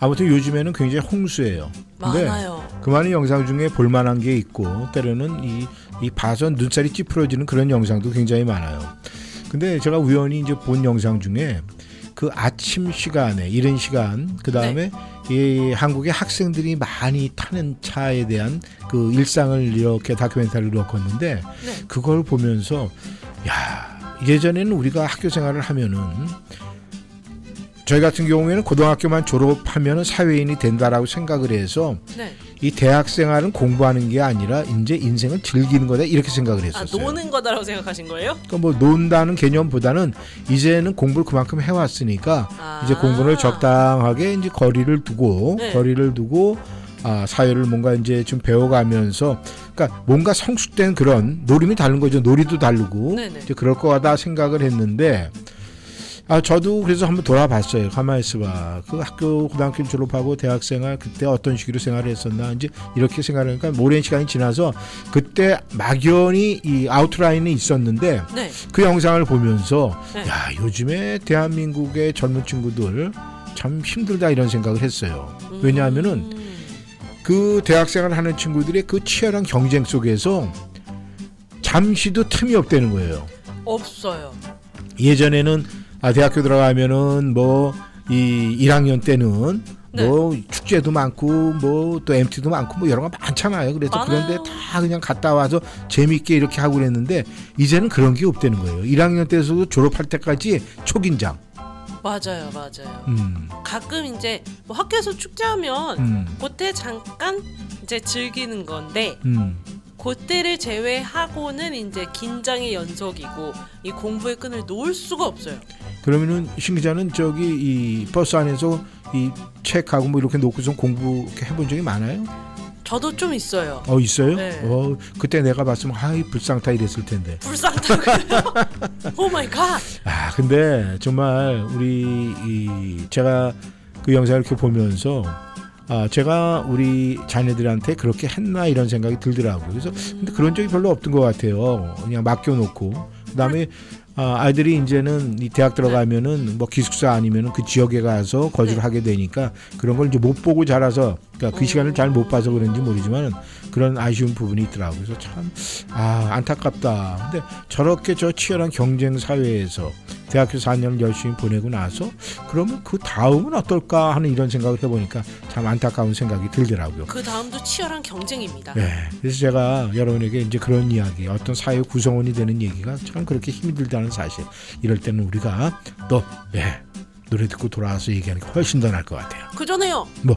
아무튼 요즘에는 굉장히 홍수예요. 근데 많아요. 그 많은 영상 중에 볼만한 게 있고 때로는 이, 이 봐서 눈살이 찌푸러지는 그런 영상도 굉장히 많아요. 근데 제가 우연히 이제 본 영상 중에 그 아침 시간에 이른 시간 그 다음에 이 한국의 학생들이 많이 타는 차에 대한 그 일상을 이렇게 다큐멘터리를 넣었는데 그걸 보면서 야 예전에는 우리가 학교 생활을 하면은 저희 같은 경우에는 고등학교만 졸업하면 사회인이 된다라고 생각을 해서 네. 이 대학 생활은 공부하는 게 아니라 이제 인생을 즐기는 거다 이렇게 생각을 아, 했었어요. 노는 거다라고 생각하신 거예요? 그러니까 뭐 논다는 개념보다는 이제는 공부를 그만큼 해왔으니까 이제 공부를 적당하게 이제 거리를 두고 네. 거리를 두고 아 사회를 뭔가 이제 좀 배워가면서 그러니까 뭔가 성숙된 그런 노림이 다른 거죠 놀이도 다르고 네네. 이제 그럴 거다 생각을 했는데 아 저도 그래서 한번 돌아봤어요 가만히 있어봐 그 학교 고등학교 졸업하고 대학생활 그때 어떤 식으로 생활을 했었나 이제 이렇게 생각하니까 오랜 시간이 지나서 그때 막연히 이 아웃라인이 있었는데 네. 그 영상을 보면서 네. 야 요즘에 대한민국의 젊은 친구들 참 힘들다 이런 생각을 했어요. 왜냐하면은 그 대학생활 하는 친구들의 그 치열한 경쟁 속에서 잠시도 틈이 없다는 거예요. 없어요. 예전에는 아 대학교 들어가면은 뭐 이 1학년 때는 네. 뭐 축제도 많고 뭐 또 MT도 많고 뭐 여러 가 많잖아요. 그래서 그런데 다 그냥 갔다 와서 재밌게 이렇게 하고 그랬는데 이제는 그런 게 없다는 거예요. 1학년 때서도 졸업할 때까지 초긴장. 맞아요, 맞아요. 음. 가끔 이제 뭐 학교에서 축제하면 음. 그때 잠깐 이제 즐기는 건데 음. 그때를 제외하고는 이제 긴장의 연속이고 이 공부의 끈을 놓을 수가 없어요. 그러면은 신 기자는 저기 이 버스 안에서 이 책하고 뭐 이렇게 놓고서 공부 해본 적이 많아요? 저도 좀 있어요. 어 있어요? 네. 어 그때 내가 봤으면 아이 불쌍타 이랬을 텐데. 불쌍하다고요. Oh my God. 아 근데 정말 우리 이 제가 그 영상을 이렇게 보면서 아 제가 우리 자녀들한테 그렇게 했나 이런 생각이 들더라고요. 그래서 근데 그런 적이 별로 없던 것 같아요. 그냥 맡겨놓고 그다음에 아, 아이들이 이제는 이 대학 들어가면은 뭐 기숙사 아니면은 그 지역에 가서 거주를 하게 되니까 그런 걸 이제 못 보고 자라서 그러니까 그 시간을 잘 못 봐서 그런지 모르지만 그런 아쉬운 부분이 있더라고요. 그래서 참 아, 안타깝다. 근데 저렇게 저 치열한 경쟁 사회에서 대학교 4년을 열심히 보내고 나서 그러면 그 다음은 어떨까 하는 이런 생각을 해보니까 참 안타까운 생각이 들더라고요. 그 다음도 치열한 경쟁입니다. 네, 그래서 제가 여러분에게 이제 그런 이야기, 어떤 사회 구성원이 되는 얘기가 참 그렇게 힘이 들다는 사실. 이럴 때는 우리가 또 예, 노래 듣고 돌아와서 얘기하는 게 훨씬 더 나을 것 같아요. 그 전에요. 뭐,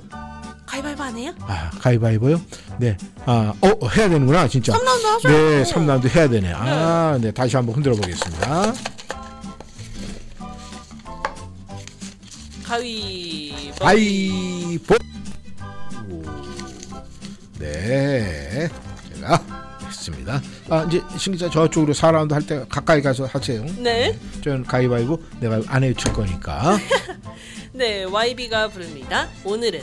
가위바위보 안 해요? 아, 가위바위보요? 네, 아, 어, 해야 되는구나, 진짜. 3라운드 하죠. 네, 3라운드 해야 되네. 아, 네, 다시 한번 흔들어 보겠습니다. 가위바위보. 가위보. 네, 제가 했습니다. 아, 이제 신기자 저쪽으로 4라운드 할 때 가까이 가서 하세요. 네. 저는 가위바위보 내가 안 해칠 거니까. 네, YB가 부릅니다. 오늘은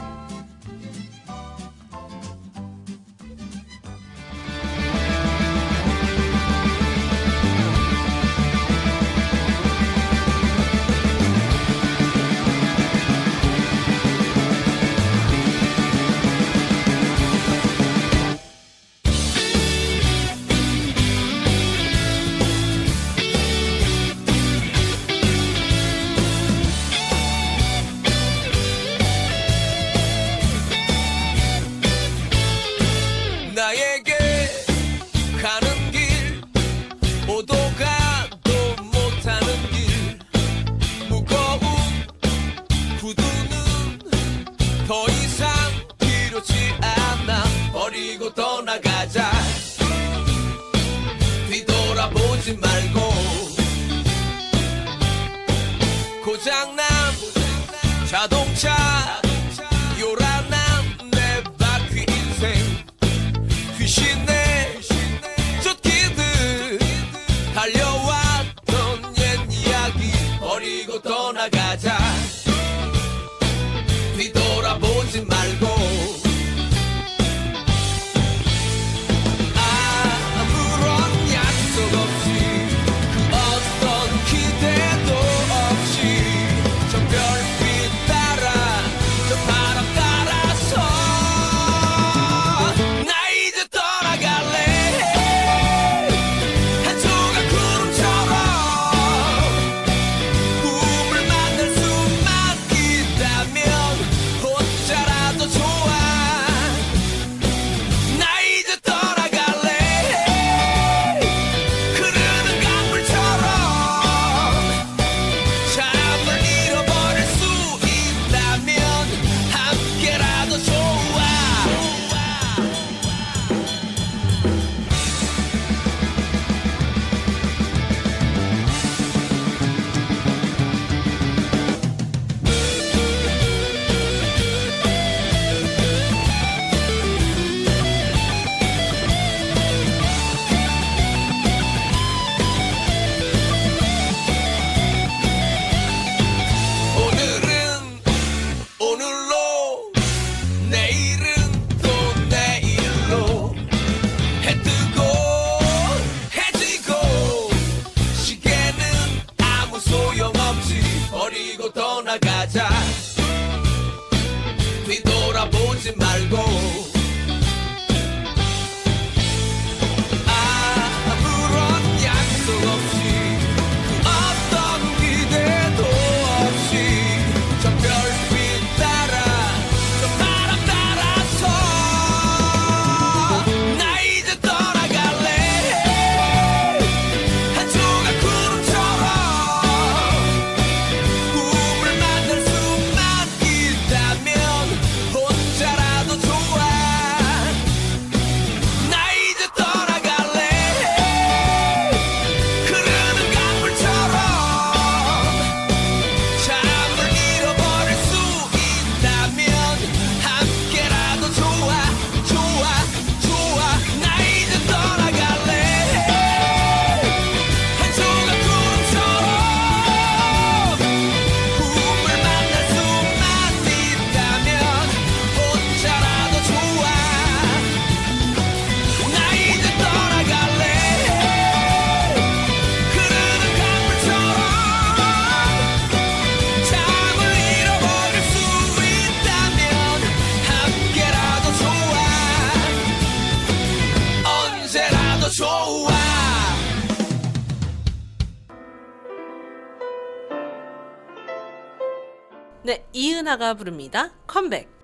이은하가 부릅니다. 컴백.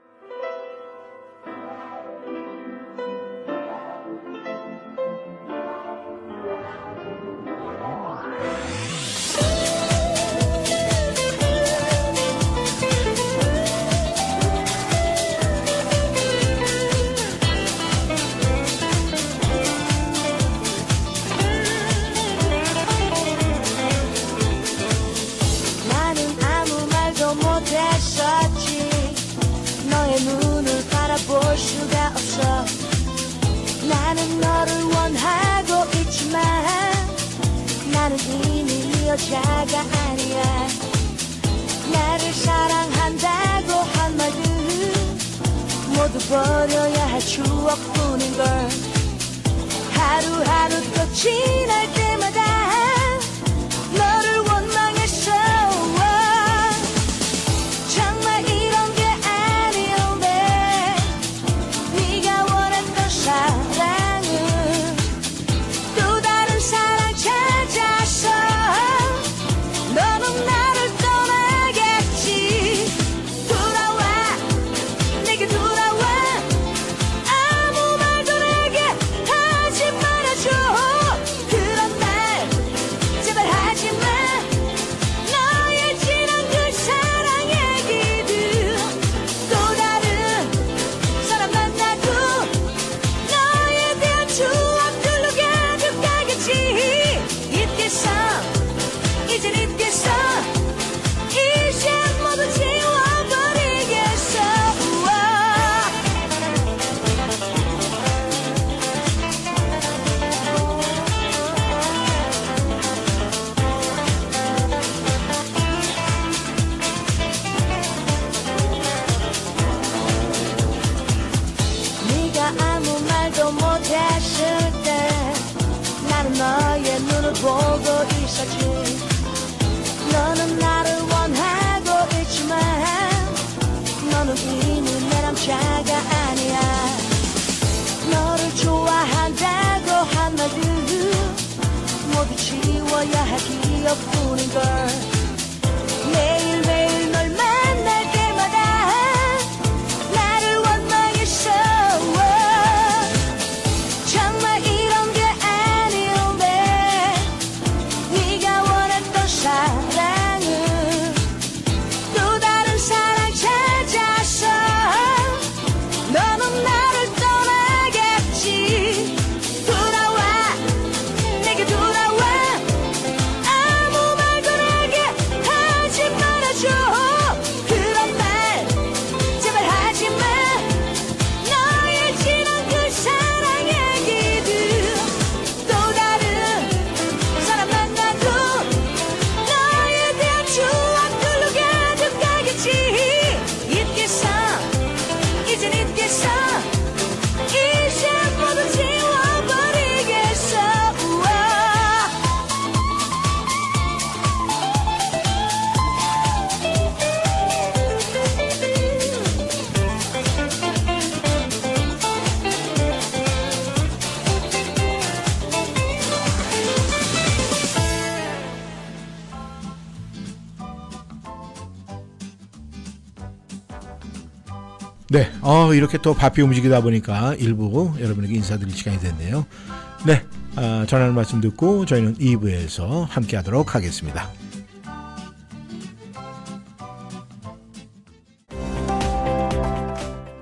어, 이렇게 또 바삐 움직이다 보니까 일부 여러분에게 인사드릴 시간이 됐네요. 네, 아, 전하는 말씀 듣고 저희는 2부에서 함께 하도록 하겠습니다.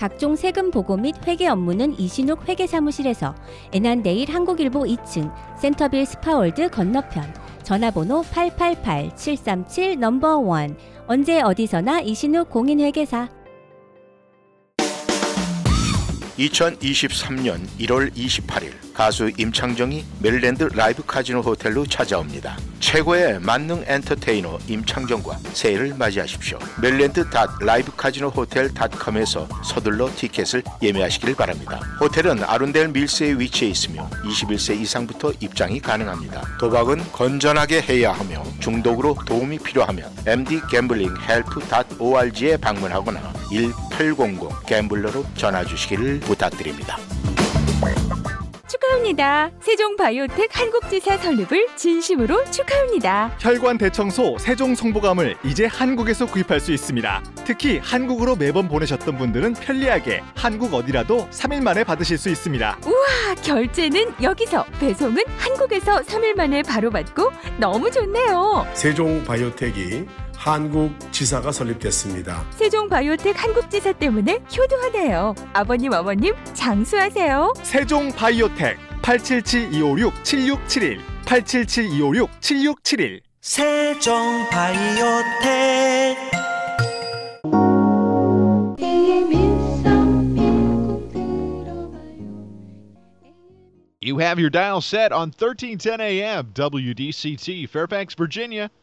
각종 세금 보고 및 회계 업무는 이신욱 회계사무실에서 애난데일 한국일보 2층 센터빌 스파월드 건너편 전화번호 888-737 number one. 언제 어디서나 이신욱 공인회계사. 2023년 1월 28일 가수 임창정이 메릴랜드 라이브 카지노 호텔로 찾아옵니다. 최고의 만능 엔터테이너 임창정과 새해를 맞이하십시오. 메릴랜드 라이브 카지노 호텔.com에서 서둘러 티켓을 예매하시길 바랍니다. 호텔은 아룬델 밀스에 위치해 있으며 21세 이상부터 입장이 가능합니다. 도박은 건전하게 해야 하며 중독으로 도움이 필요하면 md gambling help.org에 방문하거나 1800 갬블러로 전화 주시기를 부탁드립니다. 축하합니다. 세종바이오텍 한국지사 설립을 진심으로 축하합니다. 혈관 대청소 세종 성보감을 이제 한국에서 구입할 수 있습니다. 특히 한국으로 매번 보내셨던 분들은 편리하게 한국 어디라도 3일 만에 받으실 수 있습니다. 우와, 결제는 여기서, 배송은 한국에서 3일 만에 바로 받고 너무 좋네요. 세종바이오텍이 한국 지사가 설립됐습니다. 세종바이오텍 한국지사 때문에 효도하네요. 아버님, 어머님 장수하세요. 세종 바이오텍 877-256-7671 877-256-7671 세종 바이오텍 You have your dial set on 1310 AM WDCT, Fairfax, Virginia,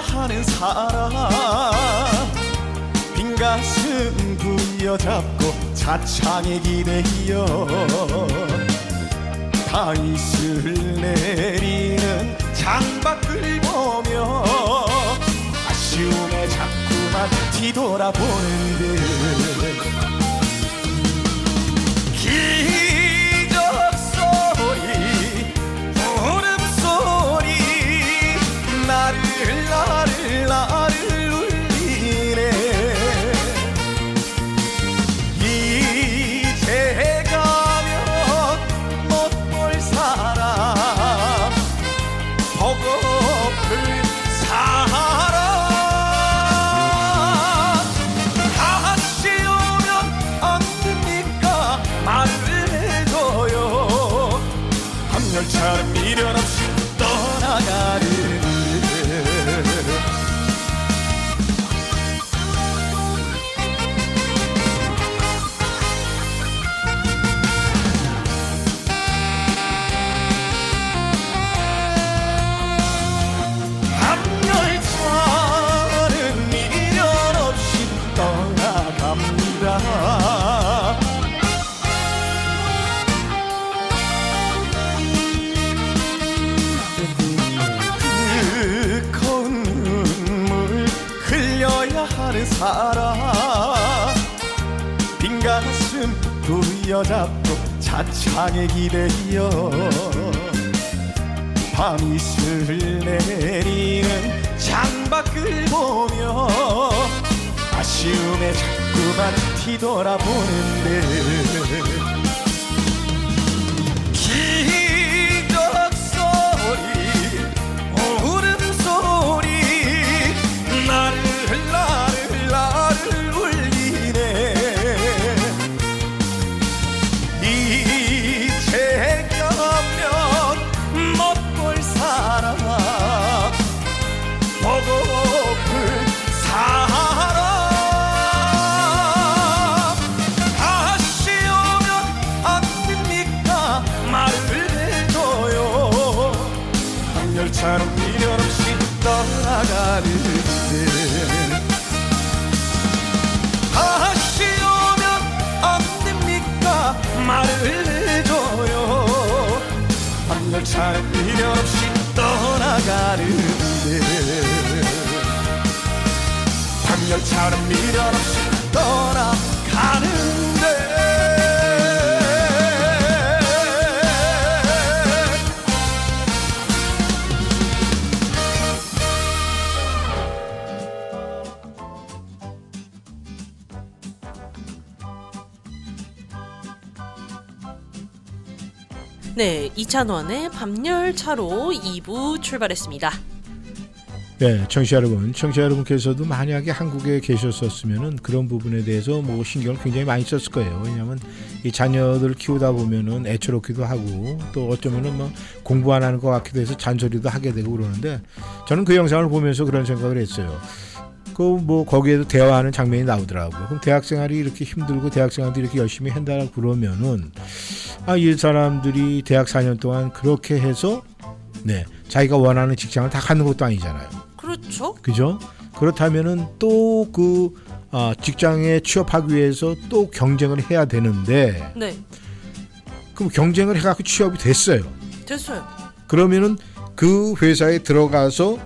하는 사람. 빈 가슴 부여잡고 차창에 기대어 다이슬 내리는 창밖을 보며 아쉬움에 자꾸만 뒤돌아보는 듯 나를 나 사람 빈 가슴 부여잡고 차창에 기대어 밤이 슬 내리는 창밖을 보며 아쉬움에 자꾸만 뒤돌아보는데 네, 이찬원의 밤열차로 2부 출발했습니다. 네, 청취자 여러분, 청취자 여러분께서도 만약에 한국에 계셨었으면은 그런 부분에 대해서 뭐 신경을 굉장히 많이 썼을 거예요. 왜냐하면 이 자녀들 키우다 보면은 애처롭기도 하고 또 어쩌면은 뭐 공부 안 하는 것 같기도 해서 잔소리도 하게 되고 그러는데 저는 그 영상을 보면서 그런 생각을 했어요. 그 뭐 거기에도 대화하는 장면이 나오더라고요. 그럼 대학생활이 이렇게 힘들고 대학생활도 이렇게 열심히 한다고 그러면은 아 이 사람들이 대학 4년 동안 그렇게 해서 네 자기가 원하는 직장을 다 갖는 것도 아니잖아요. 그렇죠? 그죠? 그렇다면은 또그 직장에 취업하기 위해서 또 경쟁을 해야 되는데 네, 그럼 경쟁을 해갖고 취업이 됐어요. 됐어요. 그러면은 그 회사에 들어가서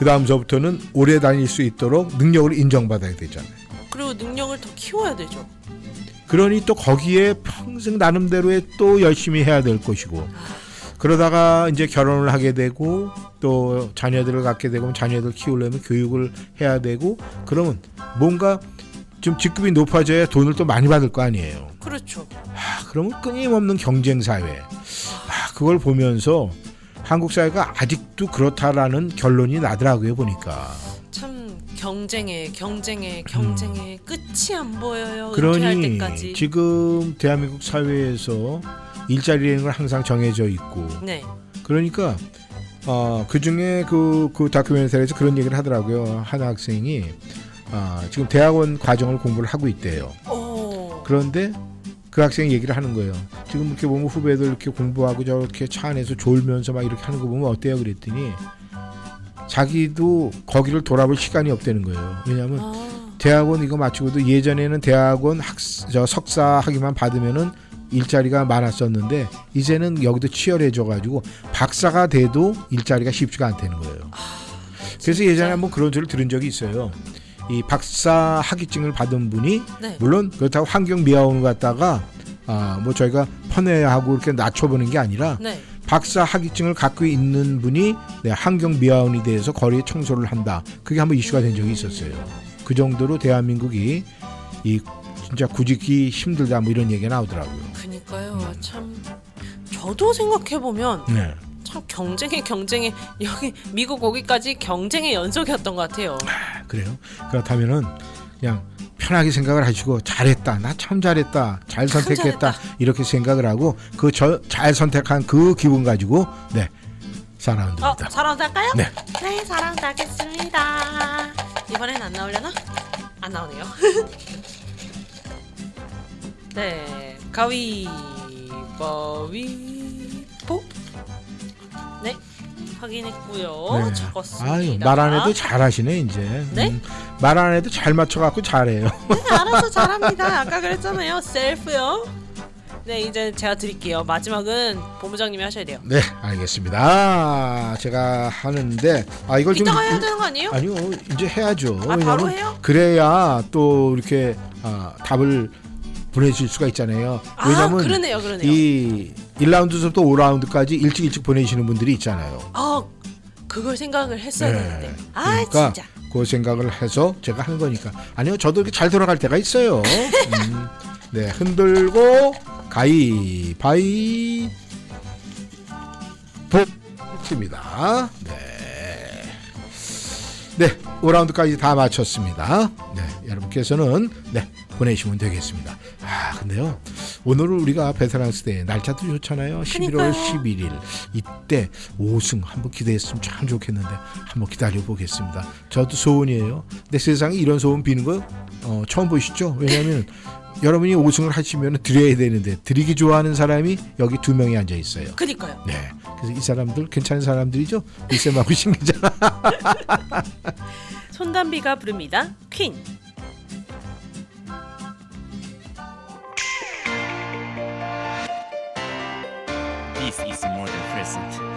그 다음서부터는 오래 다닐 수 있도록 능력을 인정받아야 되잖아요. 그리고 능력을 더 키워야 되죠. 그러니 또 거기에 평생 나름대로의 또 열심히 해야 될 것이고 그러다가 이제 결혼을 하게 되고 또 자녀들을 갖게 되고 자녀들 키우려면 교육을 해야 되고 그러면 뭔가 좀 직급이 높아져야 돈을 또 많이 받을 거 아니에요. 그렇죠. 아, 그러면 끊임없는 경쟁 사회. 아, 그걸 보면서 한국 사회가 아직도 그렇다라는 결론이 나더라고요 보니까. 참 경쟁에 경쟁에 경쟁에 끝이 안 보여요. 음. 그러니. 지금 대한민국 사회에서 일자리라는 걸 항상 정해져 있고 네. 그러니까 어, 그 중에 그, 그 다큐멘터리에서 그런 얘기를 하더라고요. 한 학생이 아, 지금 대학원 과정을 공부를 하고 있대요. 오. 그런데 그 학생이 얘기를 하는 거예요. 지금 이렇게 보면 후배들 이렇게 공부하고 저렇게 차 안에서 졸면서 막 이렇게 하는 거 보면 어때요? 그랬더니 자기도 거기를 돌아볼 시간이 없다는 거예요. 왜냐하면 아. 대학원 이거 마치고도 예전에는 대학원 학, 저 석사 학위만 받으면은 일자리가 많았었는데 이제는 여기도 치열해져 가지고 박사가 돼도 일자리가 쉽지가 않다는 거예요. 그래서 예전에 한번 그런 소리를 들은 적이 있어요. 이 박사 학위증을 받은 분이 네. 물론 그렇다고 환경 미화원을 갖다가 아뭐 저희가 편애하고 이렇게 낮춰보는 게 아니라 네. 박사 학위증을 갖고 있는 분이 네, 환경 미화원이 대해서 거리에 청소를 한다. 그게 한번 이슈가 된 적이 있었어요. 그 정도로 대한민국이 이 진짜 구직이 힘들다 뭐 이런 얘기가 나오더라고요. 그니까요. 참 저도 생각해 보면 네. 참 경쟁의 경쟁의 여기 미국 오기까지 경쟁의 연속이었던 것 같아요. 그래요. 그렇다면은 그냥 편하게 생각을 하시고 잘했다. 나 참 잘했다. 잘 선택했다. 이렇게 생각을 하고 그 잘 선택한 그 기분 가지고 네. 사나운드 어, 사랑 할까요? 네. 네, 사랑 하겠습니다. 이번엔 안 나오려나? 안 나오네요. 네, 가위 바위 보. 네, 확인했고요. 네. 적었습니다. 아유, 말안 해도 잘하시네 이제. 네? 말안 해도 잘 맞춰 갖고 잘해요. 네, 알아서 잘합니다. 아까 그랬잖아요. 셀프요. 네, 이제 제가 드릴게요. 마지막은 본부장님이 하셔야 돼요. 네, 알겠습니다. 제가 하는데 아 이걸 좀 이따가 해야 되는 거 아니에요? 아니요, 이제 해야죠. 아, 바로 왜냐면 해요? 그래야 또 이렇게 아, 답을 보내실 수가 있잖아요. 아, 왜냐면 그러네요, 그러네요. 이 1라운드부터 5라운드까지 일찍 일찍 보내시는 분들이 있잖아요. 아, 그걸 생각을 했어야 네. 되는데. 아, 그러니까 진짜. 그 생각을 해서 제가 하는 거니까 아니요 저도 이렇게 잘 돌아갈 때가 있어요. 음, 네 흔들고 가위 바위 복입니다. 네. 네, 5라운드까지 다 마쳤습니다. 네, 여러분께서는 네, 보내시면 되겠습니다. 아, 근데요. 오늘은 우리가 베테랑스 대 날짜도 좋잖아요. 11월 그러니까요. 11일. 이때 5승 한번 기대했으면 참 좋겠는데 한번 기다려 보겠습니다. 저도 소원이에요. 근데 세상에 이런 소원 비는 거 어, 처음 보시죠? 왜냐하면 여러분이 5승을 하시면 드려야 되는데 드리기 좋아하는 사람이 여기 두 명이 앉아 있어요. 그니까요. 네. 그래서 이 사람들 괜찮은 사람들이죠? 일쌤하고 신기자. 손담비가 부릅니다. 퀸. This is more than present.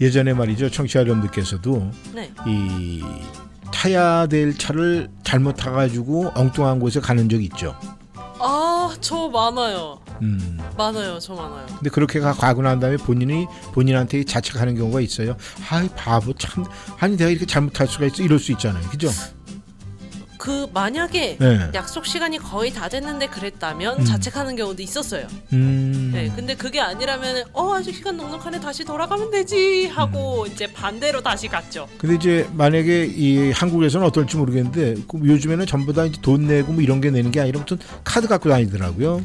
예전에 말이죠 청취자 여러분들께서도 네. 이 타야 될 차를 잘못 타가지고 엉뚱한 곳에 가는 적 있죠. 아, 저 많아요. 음. 많아요, 저 많아요. 근데 그렇게 가, 가고 난 다음에 본인이 본인한테 자책하는 경우가 있어요. 아이 바보 참 아니 내가 이렇게 잘못할 수가 있어 이럴 수 있잖아요. 그죠? 그 만약에 네. 약속 시간이 거의 다 됐는데 그랬다면 음. 자책하는 경우도 있었어요. 음. 네, 근데 그게 아니라면 어 아직 시간 넉넉하네 다시 돌아가면 되지 하고 음. 이제 반대로 다시 갔죠. 근데 이제 만약에 이 한국에서는 어떨지 모르겠는데 그 요즘에는 전부 다 이제 돈 내고 뭐 이런 게 내는 게 아니라 무슨 카드 갖고 다니더라고요.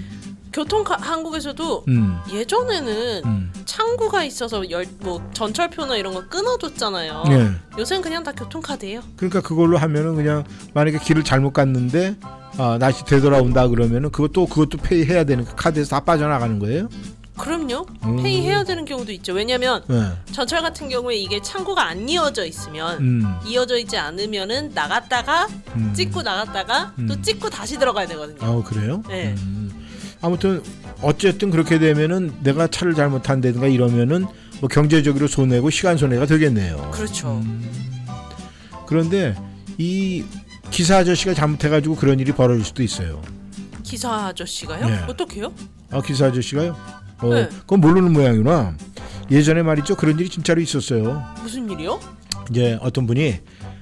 교통 카- 한국에서도 음. 예전에는 음. 창구가 있어서 열, 뭐 전철표나 이런 거 끊어줬잖아요. 네. 요새는 그냥 다 교통카드예요. 그러니까 그걸로 하면은 그냥 만약에 길을 잘못 갔는데 아, 다시 되돌아온다 그러면은 그것도 그것도 페이해야 되니까 카드에서 다 빠져나가는 거예요. 그럼요. 음. 페이해야 되는 경우도 있죠. 왜냐면 네. 전철 같은 경우에 이게 창구가 안 이어져 있으면 음. 이어져 있지 않으면은 나갔다가 음. 찍고 나갔다가 또 음. 찍고 다시 들어가야 되거든요. 아 그래요? 네. 아무튼 어쨌든 그렇게 되면은 내가 차를 잘못한다든가 이러면은 뭐 경제적으로 손해고 시간 손해가 되겠네요. 그렇죠. 음. 그런데 이 기사 아저씨가 잘못해가지고 그런 일이 벌어질 수도 있어요. 기사 아저씨가요? 네. 어떻게요? 아 기사 아저씨가요? 어, 네. 그건 모르는 모양이구나. 예전에 말이죠 그런 일이 진짜로 있었어요. 무슨 일이요? 이제 어떤 분이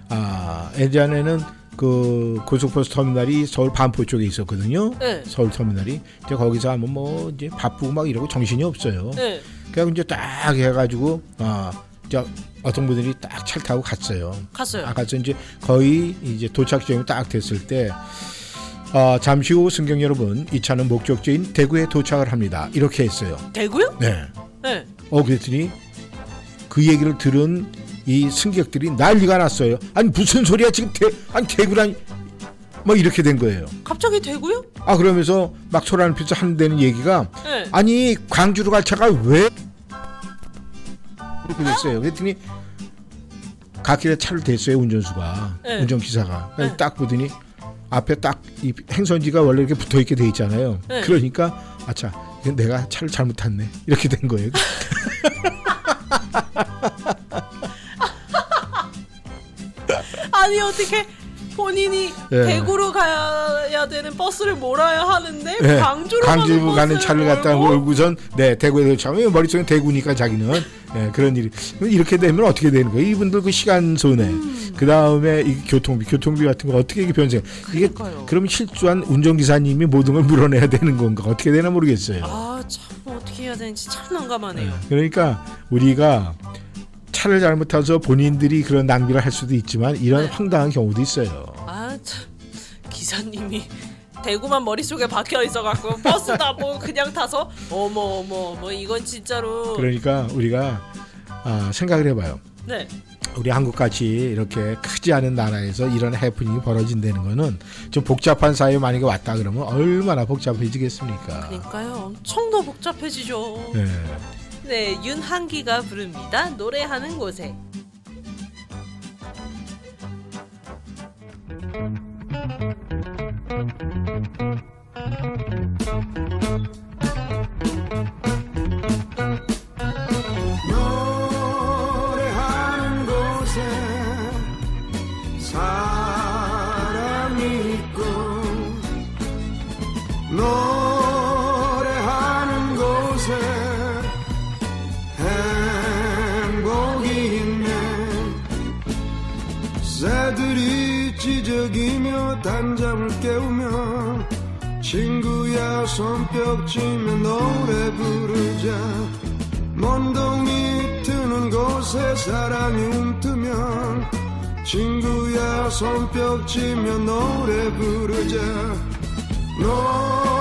아 예전에는 그 고속버스 터미널이 서울 반포 쪽에 있었거든요. 네. 서울 터미널이 이제 거기서 하면 뭐 이제 바쁘고 막 이러고 정신이 없어요. 네. 그래서 이제 딱 해가지고 아 이제 어떤 분들이 딱 차를 타고 갔어요. 갔어요. 아, 가서 이제 거의 이제 도착점이 딱 됐을 때 아, 잠시 후 승객 여러분 이 차는 목적지인 대구에 도착을 합니다. 이렇게 했어요. 대구요? 네. 네. 어 그랬더니 그 얘기를 들은 이 승객들이 난리가 났어요. 아니 무슨 소리야 지금 대 아니 대구라니 뭐 이렇게 된 거예요. 갑자기 대구요? 아 그러면서 막 소란을 피서 한다는 얘기가 네. 아니 광주로 갈 차가 왜 이렇게 됐어요. 그랬더니 갓길에 차를 댔어요 운전수가 네. 운전기사가 그래서 딱 보더니 앞에 딱 이 행선지가 원래 이렇게 붙어 있게 돼 있잖아요. 네. 그러니까 아차 내가 차를 잘못 탔네 이렇게 된 거예요. 아니 어떻게 본인이 예. 대구로 가야 되는 버스를 몰아야 하는데 예, 광주로 광주 가는 가는 차를 갖다 몰고? 몰고선 네 대구에 도착하면 머릿속에 대구니까 자기는 예, 그런 일이 이렇게 되면 어떻게 되는 거예요? 이분들 그 시간 손해 음. 그 다음에 이 교통비 교통비 같은 거 어떻게 이게 변생 이게 그럼 실수한 운전기사님이 모든 걸 물어내야 되는 건가 어떻게 되나 모르겠어요. 아 참 어떻게 해야 되는지 참 난감하네요. 그러니까 우리가 차를 잘못 타서 본인들이 그런 낭비를 할 수도 있지만 이런 황당한 경우도 있어요. 아 참 기사님이 대구만 머릿속에 박혀 있어갖고 버스 타고 그냥 타서 어머 어머 어머 이건 진짜로 그러니까 우리가 아, 생각을 해봐요. 네 우리 한국같이 이렇게 크지 않은 나라에서 이런 해프닝이 벌어진다는 거는 좀 복잡한 사회에 만약에 왔다 그러면 얼마나 복잡해지겠습니까? 그러니까요 엄청 더 복잡해지죠. 네. 네 윤한기가 부릅니다. 노래하는 곳에 손뼉 치며 노래 부르자. 먼 동이 트는 곳에 사랑이 움트면 친구야 손뼉 치며 노래 부르자. 노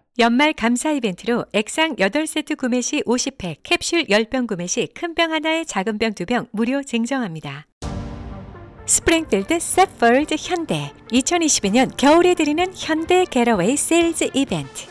연말 감사 이벤트로 액상 8세트 구매 시 50팩, 캡슐 10병 구매 시 큰 병 하나에 작은 병 2병 무료 증정합니다. 스프링필드 Safford 현대 2022년 겨울에 드리는 현대 Getaway Sales Event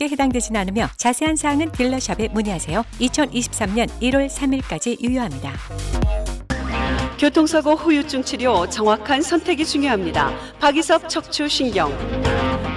에 해당되진 않으며 자세한 사항은 딜러샵에 문의하세요. 2023년 1월 3일까지 유효합니다. 교통사고 후유증 치료 정확한 선택이 중요합니다. 박이섭 척추신경.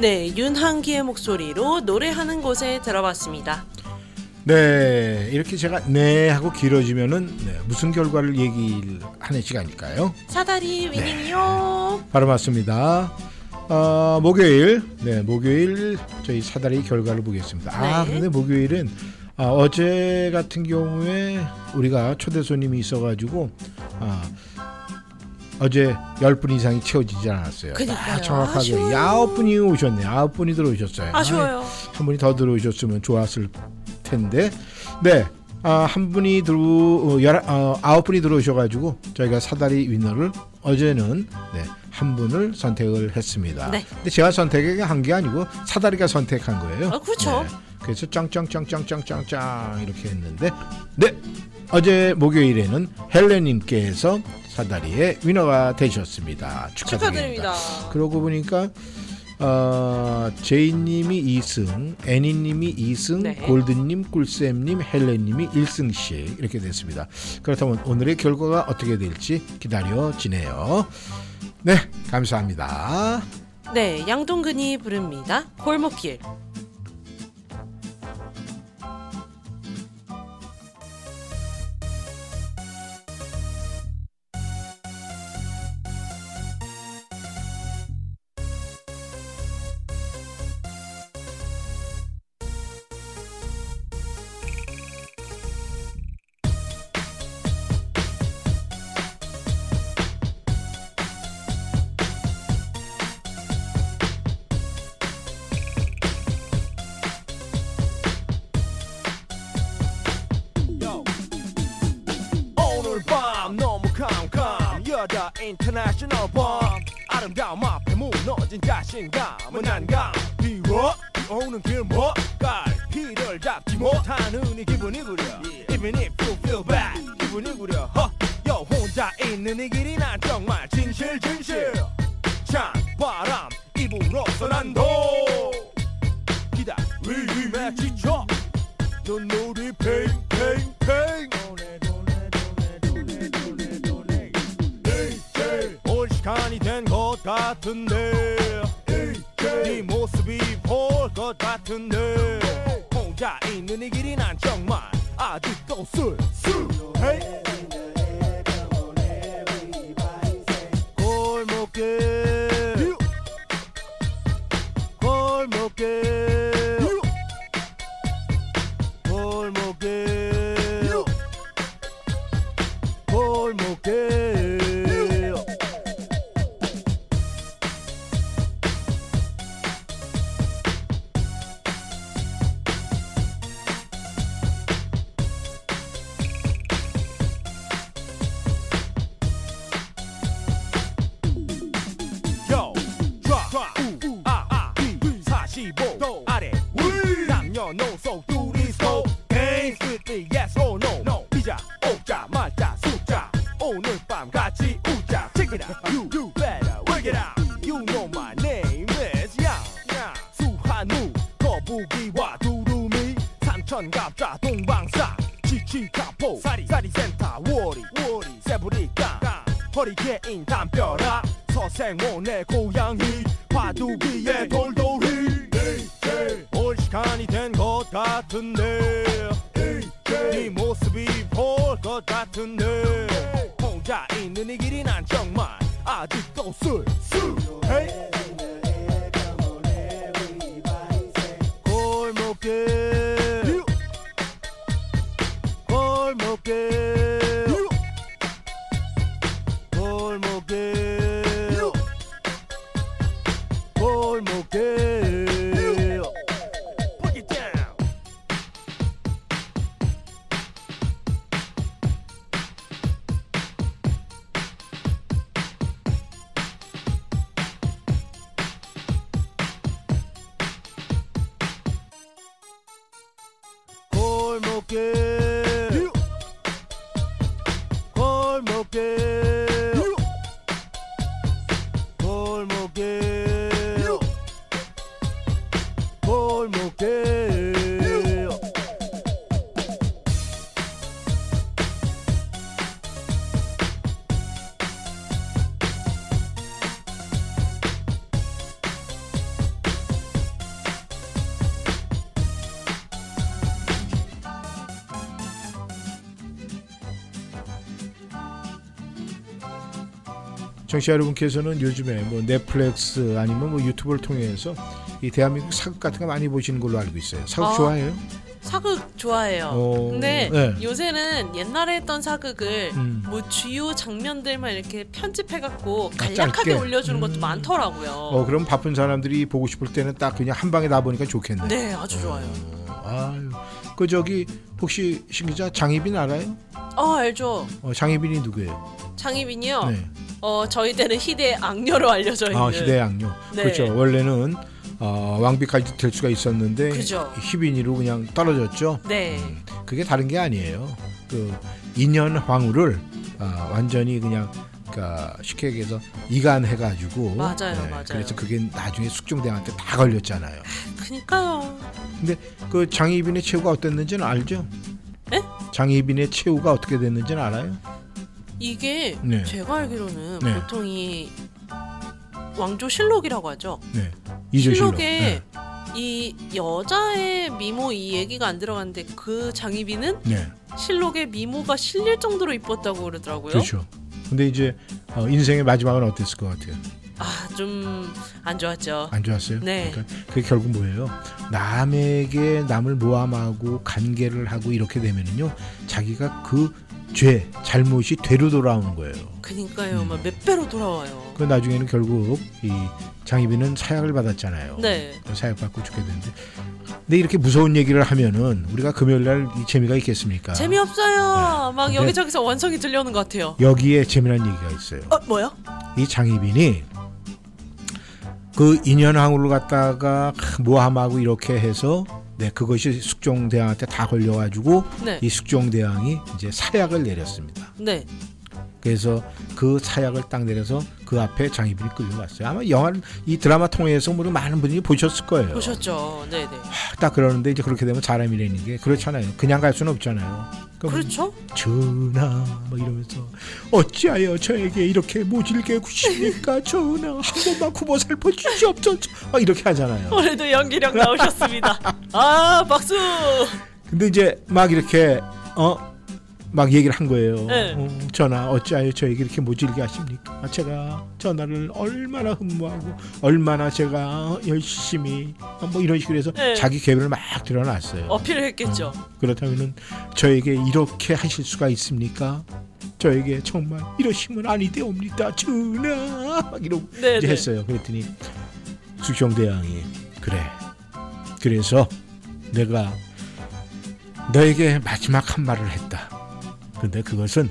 네, 윤한기의 목소리로 노래하는 곳에 들어봤습니다. 네, 이렇게 제가 네 하고 길어지면은 네, 무슨 결과를 얘기를 하는 시간일까요? 사다리 위닝요. 바로 맞습니다. 어, 목요일, 네, 목요일 저희 사다리 결과를 보겠습니다. 아, 네. 근데 목요일은 아, 어제 같은 경우에 우리가 초대 손님이 있어가지고 아, 어제 10분 이상이 채워지지 않았어요. 그러니까요. 딱 정확하게 아쉬워요. 아홉 분이 오셨네. 아홉 분이 들어오셨어요. 아쉬워요. 아이, 한 분이 더 들어오셨으면 좋았을 텐데. 네. 아, 한 분이 들어 어, 열, 어, 아홉 분이 들어오셔 가지고 저희가 사다리 위너를 어제는 네, 한 분을 선택을 했습니다. 네. 근데 제가 선택한 게 아니고 사다리가 선택한 거예요. 아, 그렇죠. 네. 그래서 짱짱짱짱짱짱짱 이렇게 했는데 네 어제 목요일에는 헬렌님께서 사다리의 위너가 되셨습니다. 축하드립니다. 축하드립니다. 그러고 보니까 어, 제이님이 2승, 애니님이 2승, 네. 골든님, 꿀쌤님, 헬렌님이 1승씩 이렇게 됐습니다. 그렇다면 오늘의 결과가 어떻게 될지 기다려지네요. 네, 감사합니다. 네, 양동근이 부릅니다. 골목길. 무너진 자신감은 난감 비워. 오는 길목갈. 피를 잡지 못하는 이 기분이 구려. Even if you feel bad 기분이 구려. 허여 혼자 있는 이 길이 난 정말 진실 진실. 찬 바람 입으로서 난도 기다림에 지쳐. 눈물이 팽팽팽 같은데. 네 모습이 볼 것 같은데. 혼자 있는 이 길이 난 정말 아직도 쓸 청취자 여러분께서는 요즘에 뭐 넷플릭스 아니면 뭐 유튜브를 통해서 이 대한민국 사극 같은 거 많이 보시는 걸로 알고 있어요. 사극 어. 좋아해요? 사극 좋아해요. 어, 근데 네. 요새는 옛날에 했던 사극을 음. 뭐 주요 장면들만 이렇게 편집해갖고 아, 간략하게 짧게? 올려주는 것도 많더라고요. 어 그럼 바쁜 사람들이 보고 싶을 때는 딱 그냥 한 방에 다 보니까 좋겠네. 네, 아주 좋아요. 아유, 그 저기 혹시 신 기자 장희빈 알아요? 어 알죠. 어, 장희빈이 누구예요? 장희빈이요. 네. 어 저희 때는 희대 악녀로 알려져 있는. 아 시대 양요. 네. 그렇죠. 원래는 어, 왕비까지 될 수가 있었는데 그죠. 희빈이로 그냥 떨어졌죠. 네. 그게 다른 게 아니에요. 그 인연 황후를 아, 완전히 그냥 그러니까 쉽게 얘기해서 이간해가지고 네, 맞아요, 맞아요. 그래서 그게 나중에 숙종대한테 다 걸렸잖아요. 그니까요. 근데 그 장희빈의 최후가 어땠는지는 알죠? 네? 장희빈의 최후가 어떻게 됐는지는 알아요? 이게 네. 제가 알기로는 네. 보통 이 왕조 실록이라고 하죠. 네. 이조 실록. 실록에 네. 이 여자의 미모 이 얘기가 안 들어갔는데 그 장희빈은 네. 실록에 미모가 실릴 정도로 이뻤다고 그러더라고요. 그렇죠. 근데 이제 어, 인생의 마지막은 어땠을 것 같아요? 아, 좀 안 좋았죠. 안 좋았어요? 네. 그러니까 그게 결국 뭐예요? 남에게 남을 모함하고 관계를 하고 이렇게 되면은요, 자기가 그 죄, 잘못이 되로 돌아오는 거예요. 그니까요. 막몇 배로 돌아와요. 그 나중에는 결국 이 장희빈은 사약을 받았잖아요. 네. 사약 받고 죽게 되는데. 근데 이렇게 무서운 얘기를 하면은 우리가 금요일 날 이 재미가 있겠습니까? 재미없어요. 막 근데- 여기저기서 원성이 들려오는 것 같아요. 여기에 재미난 얘기가 있어요. 어, 뭐요? 이 장희빈이 그 인연항우를 갖다가 모함하고 이렇게 해서 네 그것이 숙종대왕한테 다 걸려가지고 네. 이 숙종대왕이 이제 사약을 내렸습니다. 네. 그래서 그 사약을 딱 내려서 그 앞에 장희빈이 끌려갔어요. 아마 영화를 이 드라마 통해서 우리 많은 분들이 보셨을 거예요. 보셨죠? 네, 네. 딱 그러는데 이제 그렇게 되면 사람이라는 게 그렇잖아요. 그냥 갈 수는 없잖아요. 그렇죠? 전하 막 이러면서 어찌하여 저에게 이렇게 모질게 구십니까 전하 한 번만 구워 살펴 주시옵소서 막 이렇게 하잖아요. 오늘도 연기력 나오셨습니다. 아, 박수! 근데 이제 막 이렇게 어 막 얘기를 한 거예요. 네. 어, 전하 어찌하여 저에게 이렇게 모질게 하십니까? 제가 전하를 얼마나 흠모하고 얼마나 제가 열심히 어, 뭐 이런 식으로 해서 네. 자기 계획을 막 드러났어요. 어필을 했겠죠. 그렇다면은 저에게 이렇게 하실 수가 있습니까? 저에게 정말 이러시면 아니 되옵니다. 전하 막 이러고 네, 이제 네. 했어요. 그랬더니 숙종대왕이 그래. 그래서 내가 너에게 마지막 한 말을 했다. 근데 그것은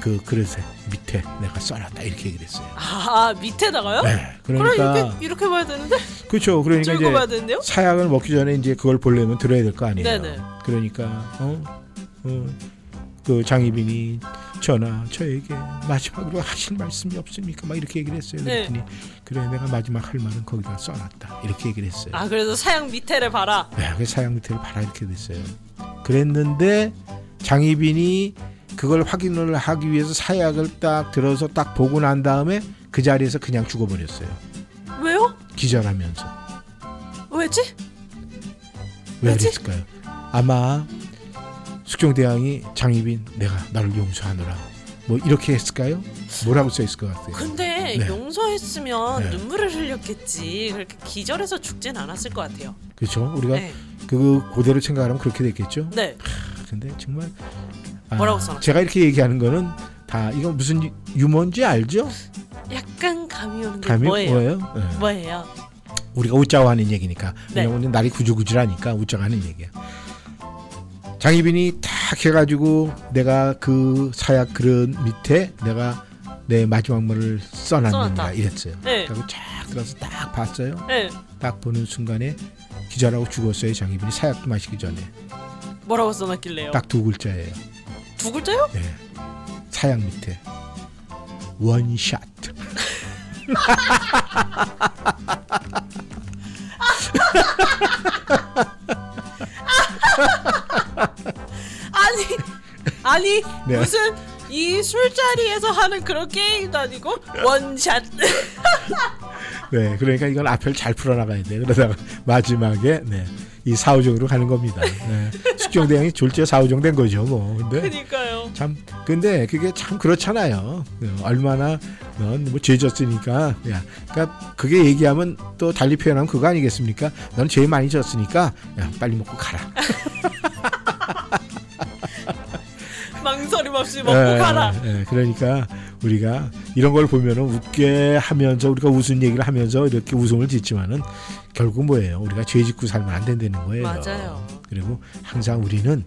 그 그릇에 밑에 내가 써놨다 이렇게 얘기를 했어요. 아, 밑에다가요? 네, 그러니까- 이렇게, 이렇게 봐야 되는데? 그렇죠. 그러니까? 이제 사약을 먹기 전에 이제 그걸 보려면 들어야 될 거 아니에요. 네네. 그러니까 어, 어, 그 장희빈이 전하 저에게 마지막으로 하실 말씀이 없습니까? 막 이렇게 얘기를 했어요. 네. 그랬더니 그래 내가 마지막 할 말은 거기다 써놨다 이렇게 얘기를 했어요. 아, 그래서 사양 밑에를 봐라. 네, 그 사양 밑에를 봐라 이렇게 됐어요. 그랬는데 장희빈이 그걸 확인을 하기 위해서 사약을 딱 들어서 딱 보고 난 다음에 그 자리에서 그냥 죽어버렸어요. 왜요? 기절하면서. 왜지? 왜 그랬을까요? 아마 숙종대왕이 장희빈 내가 너를 용서하노라 뭐 이렇게 했을까요? 뭐라고 써 있을 것 같아요. 근데 네. 용서했으면 네. 눈물을 흘렸겠지. 그렇게 기절해서 죽진 않았을 것 같아요. 그렇죠. 우리가 네. 그 고대로 생각하면 그렇게 됐겠죠. 네. 근데 정말 아, 뭐라고 써놨어요? 제가 이렇게 얘기하는 거는 다 이거 무슨 유- 유머인지 알죠? 약간 감이 오는데 감이 뭐예요? 뭐예요? 네. 뭐예요? 우리가 웃자고 하는 얘기니까 네. 왜냐면 날이 구질구질하니까 웃자고 하는 얘기야. 장희빈이 탁 해가지고 내가 그 사약 그릇 밑에 내가 내 마지막 말을 써놨다. 이랬어요. 네. 그리고 쫙 들어서 딱 봤어요. 네. 딱 보는 순간에 기절하고 죽었어요. 장희빈이 사약도 마시기 전에 뭐라고 써놨길래요? 딱 두 글자예요. 두 글자요? 네. 사약 밑에 원샷. 아니 네. 무슨 이 술자리에서 하는 그런 게임도 아니고 원샷 네, 그러니까 이건 앞을 잘 풀어나가야 돼. 그러다가 마지막에 네, 이 사후정으로 가는 겁니다. 네. 숙종대왕이 졸지에 사후정 된 거죠, 뭐. 근데 그니까요 참, 근데 그게 참 그렇잖아요. 네, 얼마나 넌 뭐 죄졌으니까, 야, 그러니까 그게 얘기하면 또 달리 표현하면 그거 아니겠습니까? 넌 죄 많이 졌으니까, 야, 빨리 먹고 가라. 망설임 없이 먹고 예, 가라 예, 그러니까 우리가 이런 걸 보면은 웃게 하면서 우리가 웃은 얘기를 하면서 이렇게 웃음을 짓지만은 결국 뭐예요? 우리가 죄 짓고 살면 안 된다는 거예요. 맞아요. 그리고 항상 우리는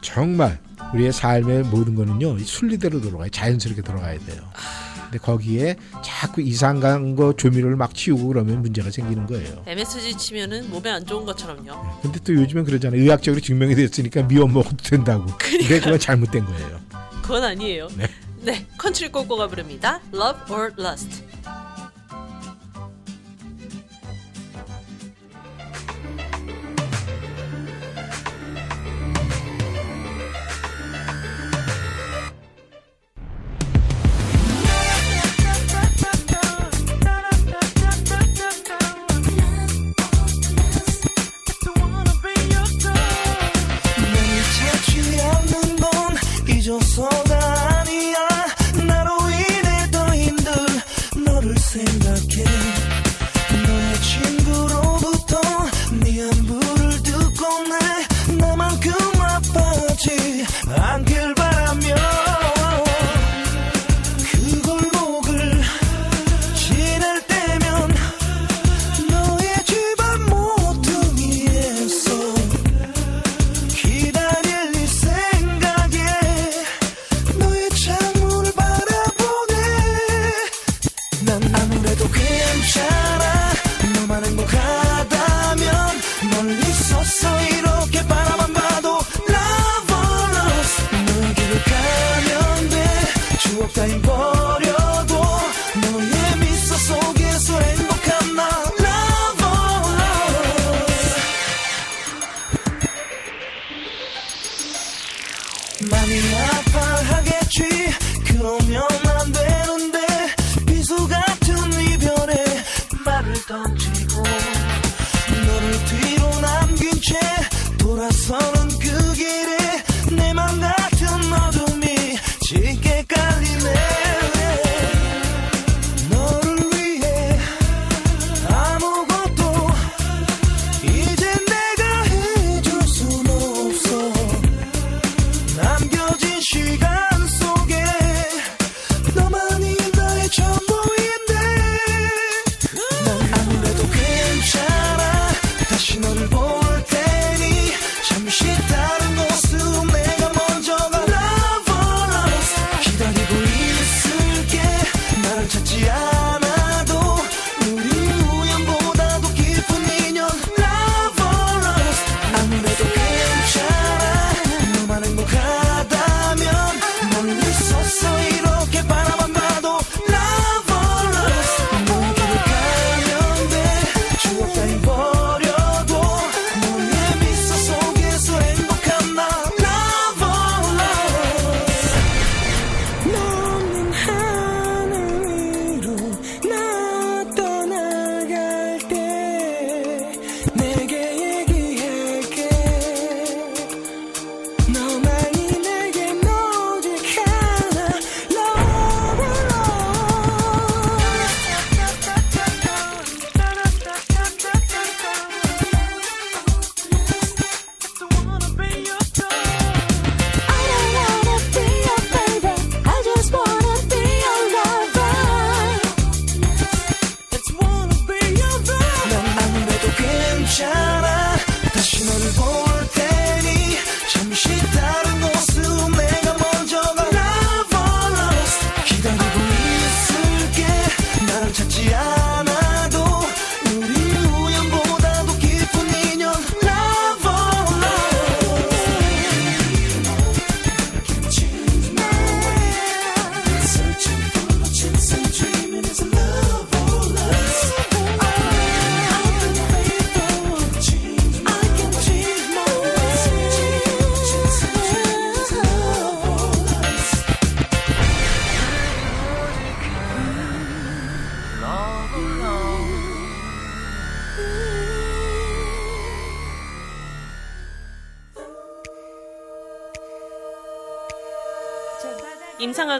정말 우리의 삶의 모든 거는요 이 순리대로 돌아가요. 자연스럽게 돌아가야 돼요. 근데 거기에 자꾸 이상한 거 조미료를 막 치고 그러면 문제가 생기는 거예요. MSG 치면은 몸에 안 좋은 것처럼요 근데 또 요즘엔 그러잖아요. 의학적으로 증명이 됐으니까 미원 먹어도 된다고. 근데 그건 잘못된 거예요. 그건 아니에요 네. 네 컨트리 꼬꼬가 부릅니다 Love or Lust So.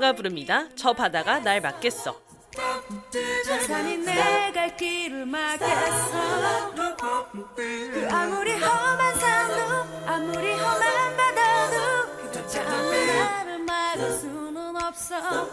임상아가 부릅니다. 저 바다가 날 맞겠어. 저 산이 내갈 길을 막겠어 그 아무리 험한 산도 아무리 험한 바다도 그 자꾸 나를 막을 수는 없어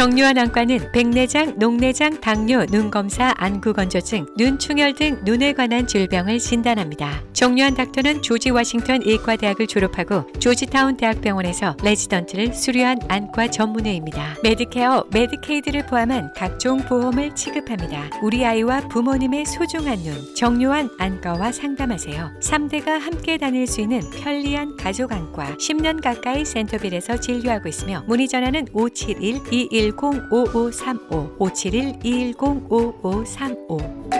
정유한 안과는 백내장, 녹내장, 당뇨, 눈검사, 안구건조증, 눈충혈 등 눈에 관한 질병을 진단합니다. 정유한 닥터는 조지 워싱턴 의과대학을 졸업하고 조지타운 대학병원에서 레지던트를 수료한 안과 전문의입니다. 메디케어, 메디케이드를 포함한 각종 보험을 취급합니다. 우리 아이와 부모님의 소중한 눈, 정유한 안과와 상담하세요. 3대가 함께 다닐 수 있는 편리한 가족 안과 10년 가까이 센터빌에서 진료하고 있으며 문의 전화는 571-210-5535 571-210-5535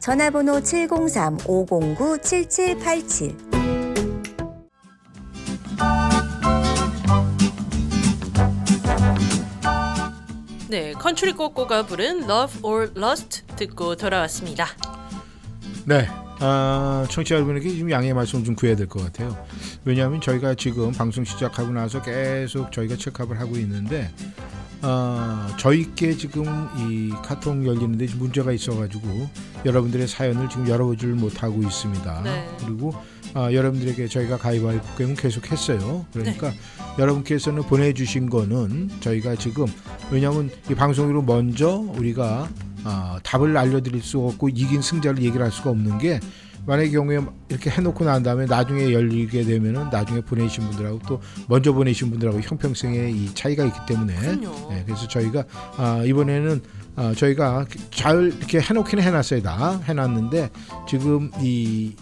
전화번호 703-509-7787 네, 컨츄리 꼬꼬가 부른 Love or Lust 듣고 돌아왔습니다. 네. 아, 청취자 여러분에게 지금 양해 말씀 좀 구해야 될 것 같아요. 왜냐하면 저희가 지금 방송 시작하고 나서 계속 저희가 check up을 하고 있는데 아, 저희께 지금 이 카톡 열리는데 문제가 있어가지고 여러분들의 사연을 지금 열어보질 못하고 있습니다. 네. 그리고 아, 여러분들에게 저희가 가위바위보 게임 계속 했어요. 그러니까 여러분께서는 보내주신 거는 저희가 지금 왜냐하면 이 방송으로 먼저 우리가 아, 답을 알려드릴 수 없고 이긴 승자를 얘기를 할 수가 없는 게 만약의 경우에 이렇게 해놓고 난 다음에 나중에 열리게 되면은 나중에 보내신 분들하고 또 먼저 보내신 분들하고 형평성의 이 차이가 있기 때문에. 네, 그래서 저희가 아, 이번에는 아, 저희가 잘 이렇게 해놓기는 해놨어요. 다 해놨는데 지금 이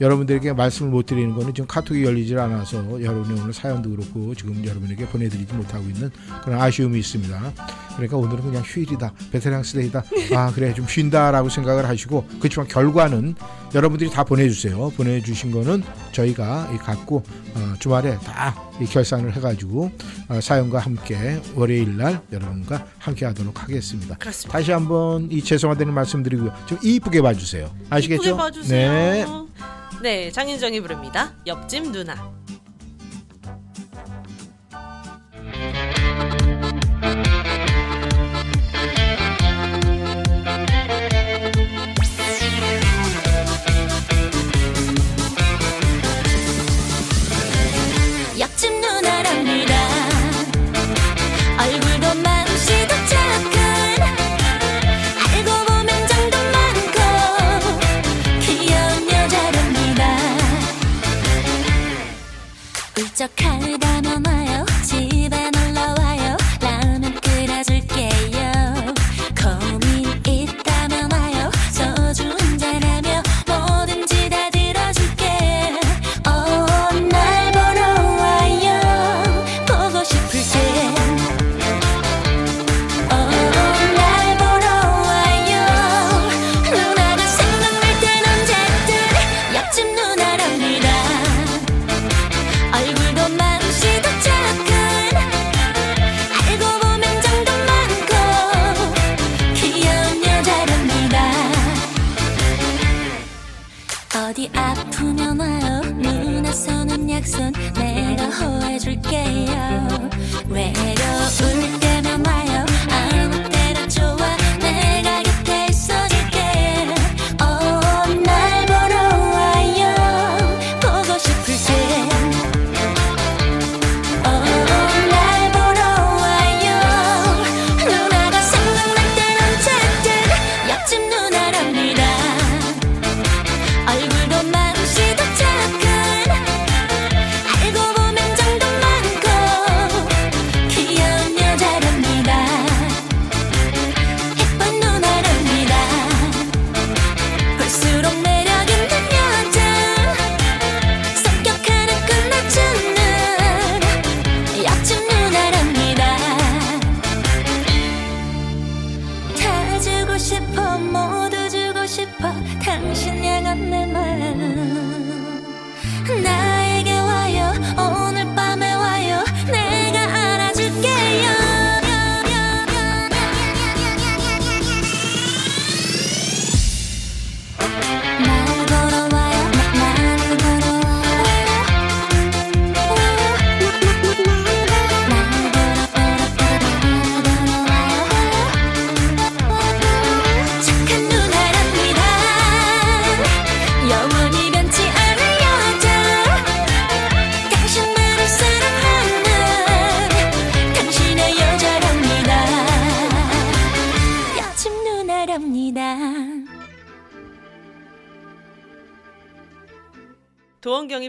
여러분들에게 말씀을 못 드리는 거는 지금 카톡이 열리질 않아서 여러분의 오늘 사연도 그렇고 지금 여러분에게 보내드리지 못하고 있는 그런 아쉬움이 있습니다. 그러니까 오늘은 그냥 휴일이다, Veterans Day다. 아 그래 좀 쉰다라고 생각을 하시고 그렇지만 결과는 여러분들이 다 보내주세요. 보내주신 거는 저희가 이 갖고 어, 주말에 다이 결산을 해가지고 어, 사연과 함께 월요일 날 여러분과 함께 하도록 하겠습니다. 그렇습니다. 다시 한번 이 죄송하다는 말씀드리고요. 좀 이쁘게 봐주세요. 아시겠죠? 이쁘게 봐주세요. 네. 네, 장윤정이 부릅니다. 옆집 누나. 울적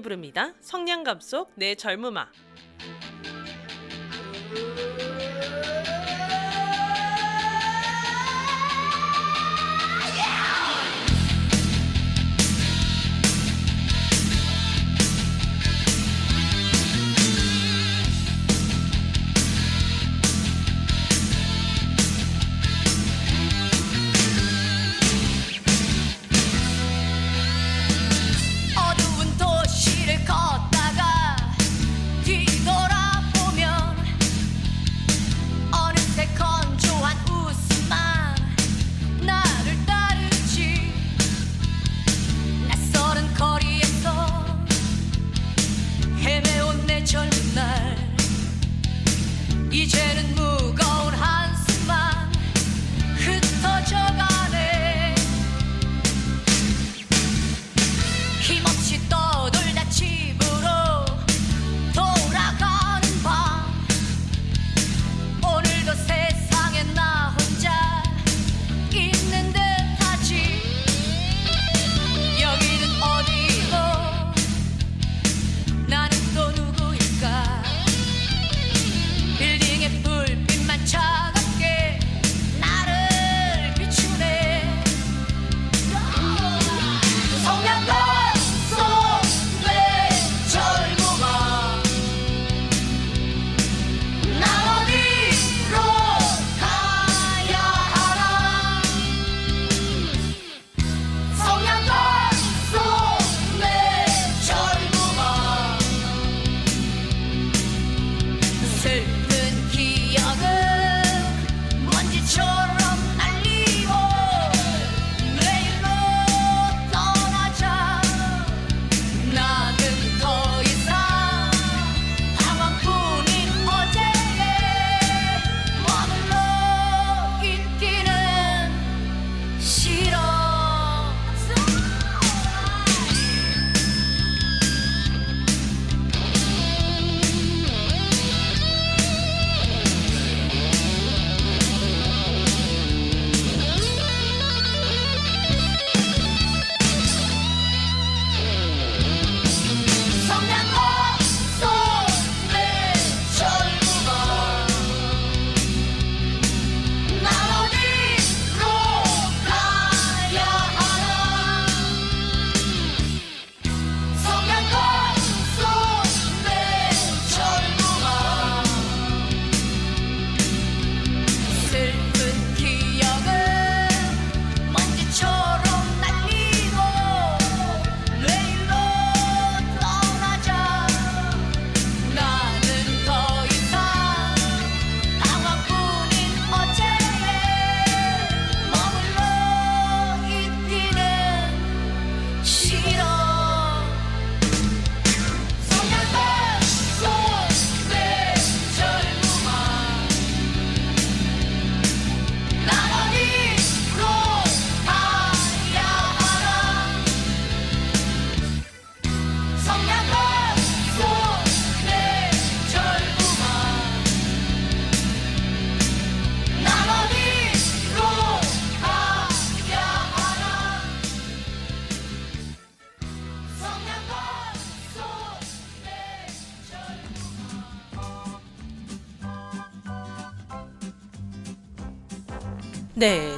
부릅니다. 성냥갑 속내 젊음아.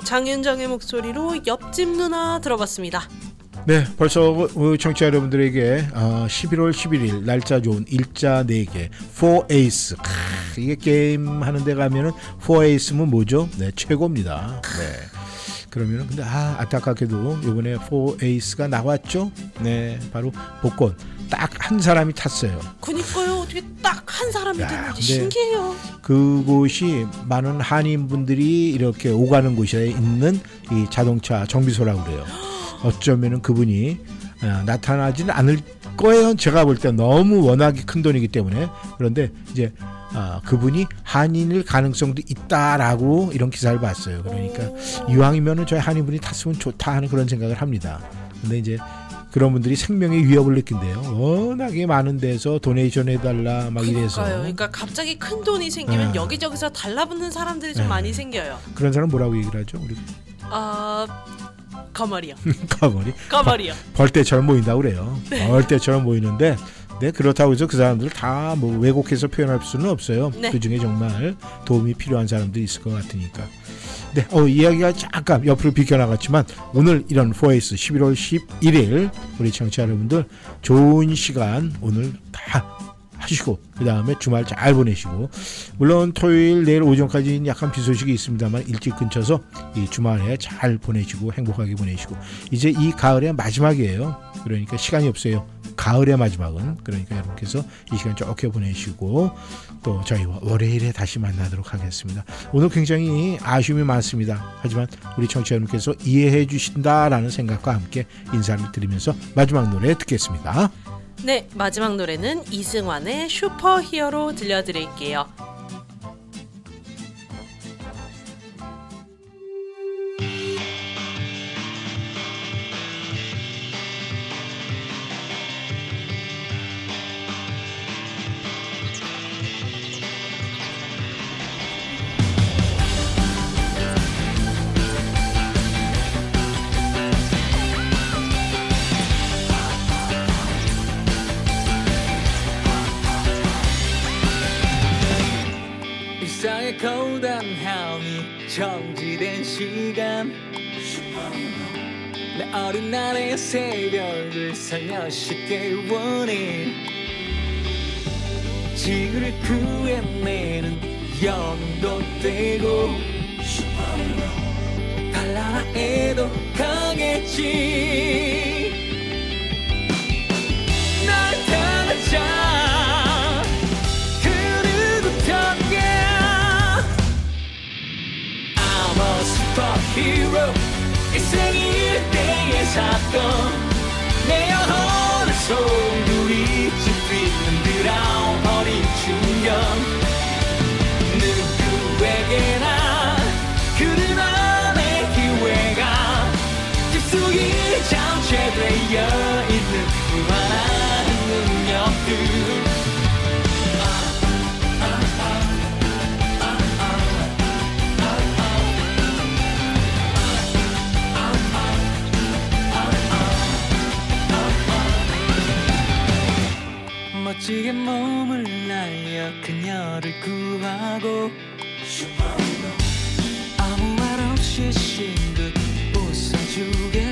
장윤정의 목소리로 옆집 누나 들어봤습니다. 네, 벌써 어, 청취자 여러분들에게 어, 11월 11일 날짜 좋은 일자 4개 4에이스 크, 이게 게임 하는 데 가면은 4에이스면 뭐죠? 네, 최고입니다. 네. 그러면은 근데 아 안타깝게도 이번에 4에이스가 나왔죠? 네, 바로 복권 딱 한 사람이 탔어요. 그니까요, 어떻게 딱 한 사람이 야, 됐는지 신기해요. 그곳이 많은 한인분들이 이렇게 오가는 곳에 있는 이 자동차 정비소라고 그래요. 어쩌면은 그분이 어, 나타나지는 않을 거예요. 제가 볼 때 너무 워낙에 큰 돈이기 때문에 그런데 이제 어, 그분이 한인일 가능성도 있다라고 이런 기사를 봤어요. 그러니까 이왕이면은 저희 한인분이 탔으면 좋다 하는 그런 생각을 합니다. 근데 이제 그런 분들이 생명의 위협을 느낀대요. 워낙에 많은 데서 도네이션 해달라 막 이래서 그러니까요. 그러니까 갑자기 큰 돈이 생기면 네. 여기저기서 달라붙는 사람들이 좀 네. 많이 생겨요. 그런 사람 뭐라고 얘기를 하죠? 우리 아 가말이요. 가머리. 가말이요. 벌떼처럼 모인다고 그래요. 네. 벌떼처럼 모이는데 네, 그렇다고 해서 그 사람들을 다 뭐 왜곡해서 표현할 수는 없어요. 네. 그 중에 정말 도움이 필요한 사람들이 있을 것 같으니까. 네, 어, 이야기가 잠깐 옆으로 비켜나갔지만 오늘 이런 4S 11월 11일 우리 청취자 여러분들 좋은 시간 오늘 다 하시고 그 다음에 주말 잘 보내시고 물론 토요일 내일 오전까지는 약간 비 소식이 있습니다만 일찍 근처서 이 주말에 잘 보내시고 행복하게 보내시고 이제 이 가을의 마지막이에요 그러니까 시간이 없어요 가을의 마지막은 그러니까 여러분께서 이 시간 좋게 보내시고 또 저희와 월요일에 다시 만나도록 하겠습니다. 오늘 굉장히 아쉬움이 많습니다. 하지만 우리 청취자 여러분께서 이해해 주신다라는 생각과 함께 인사를 드리면서 마지막 노래 듣겠습니다. 네, 마지막 노래는 이승환의 슈퍼히어로 들려드릴게요. 내 어린 날의 새벽을 살려쉽게 원해. 지구를 구해내는 영웅도 되고 달라라 해도 강했지. 날 따라자. 그 누구던가 I'm a superhero. 일생이 일대 의 사건. 내 영혼을 소유리지 뛰는 그라운 어린 충격. 누구에게나 그들만의 기회가 깊숙이 잠재되어 멋지게 몸을 날려 그녀를 구하고 아무 말 없이 싱긋 웃어주겠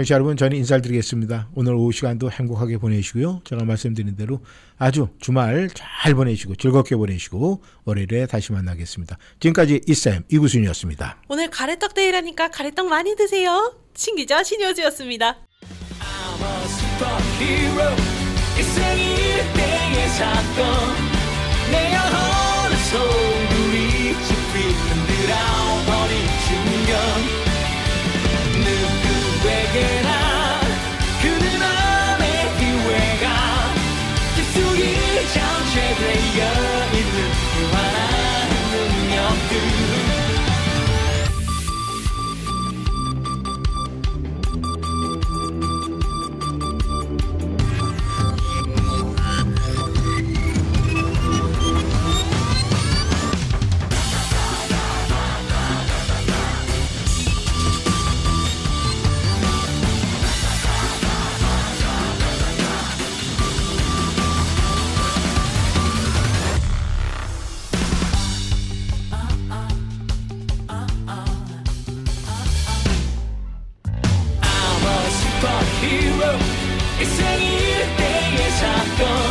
청취자 여러분 저는 인사를 드리겠습니다. 오늘 오후 시간도 행복하게 보내시고요. 제가 말씀드린 대로 아주 주말 잘 보내시고 즐겁게 보내시고 월요일에 다시 만나겠습니다. 지금까지 이쌤 이구순이었습니다. 오늘 가래떡 데이라니까 가래떡 많이 드세요. 신기자 신효주였습니다. 내 영혼을 소 gone.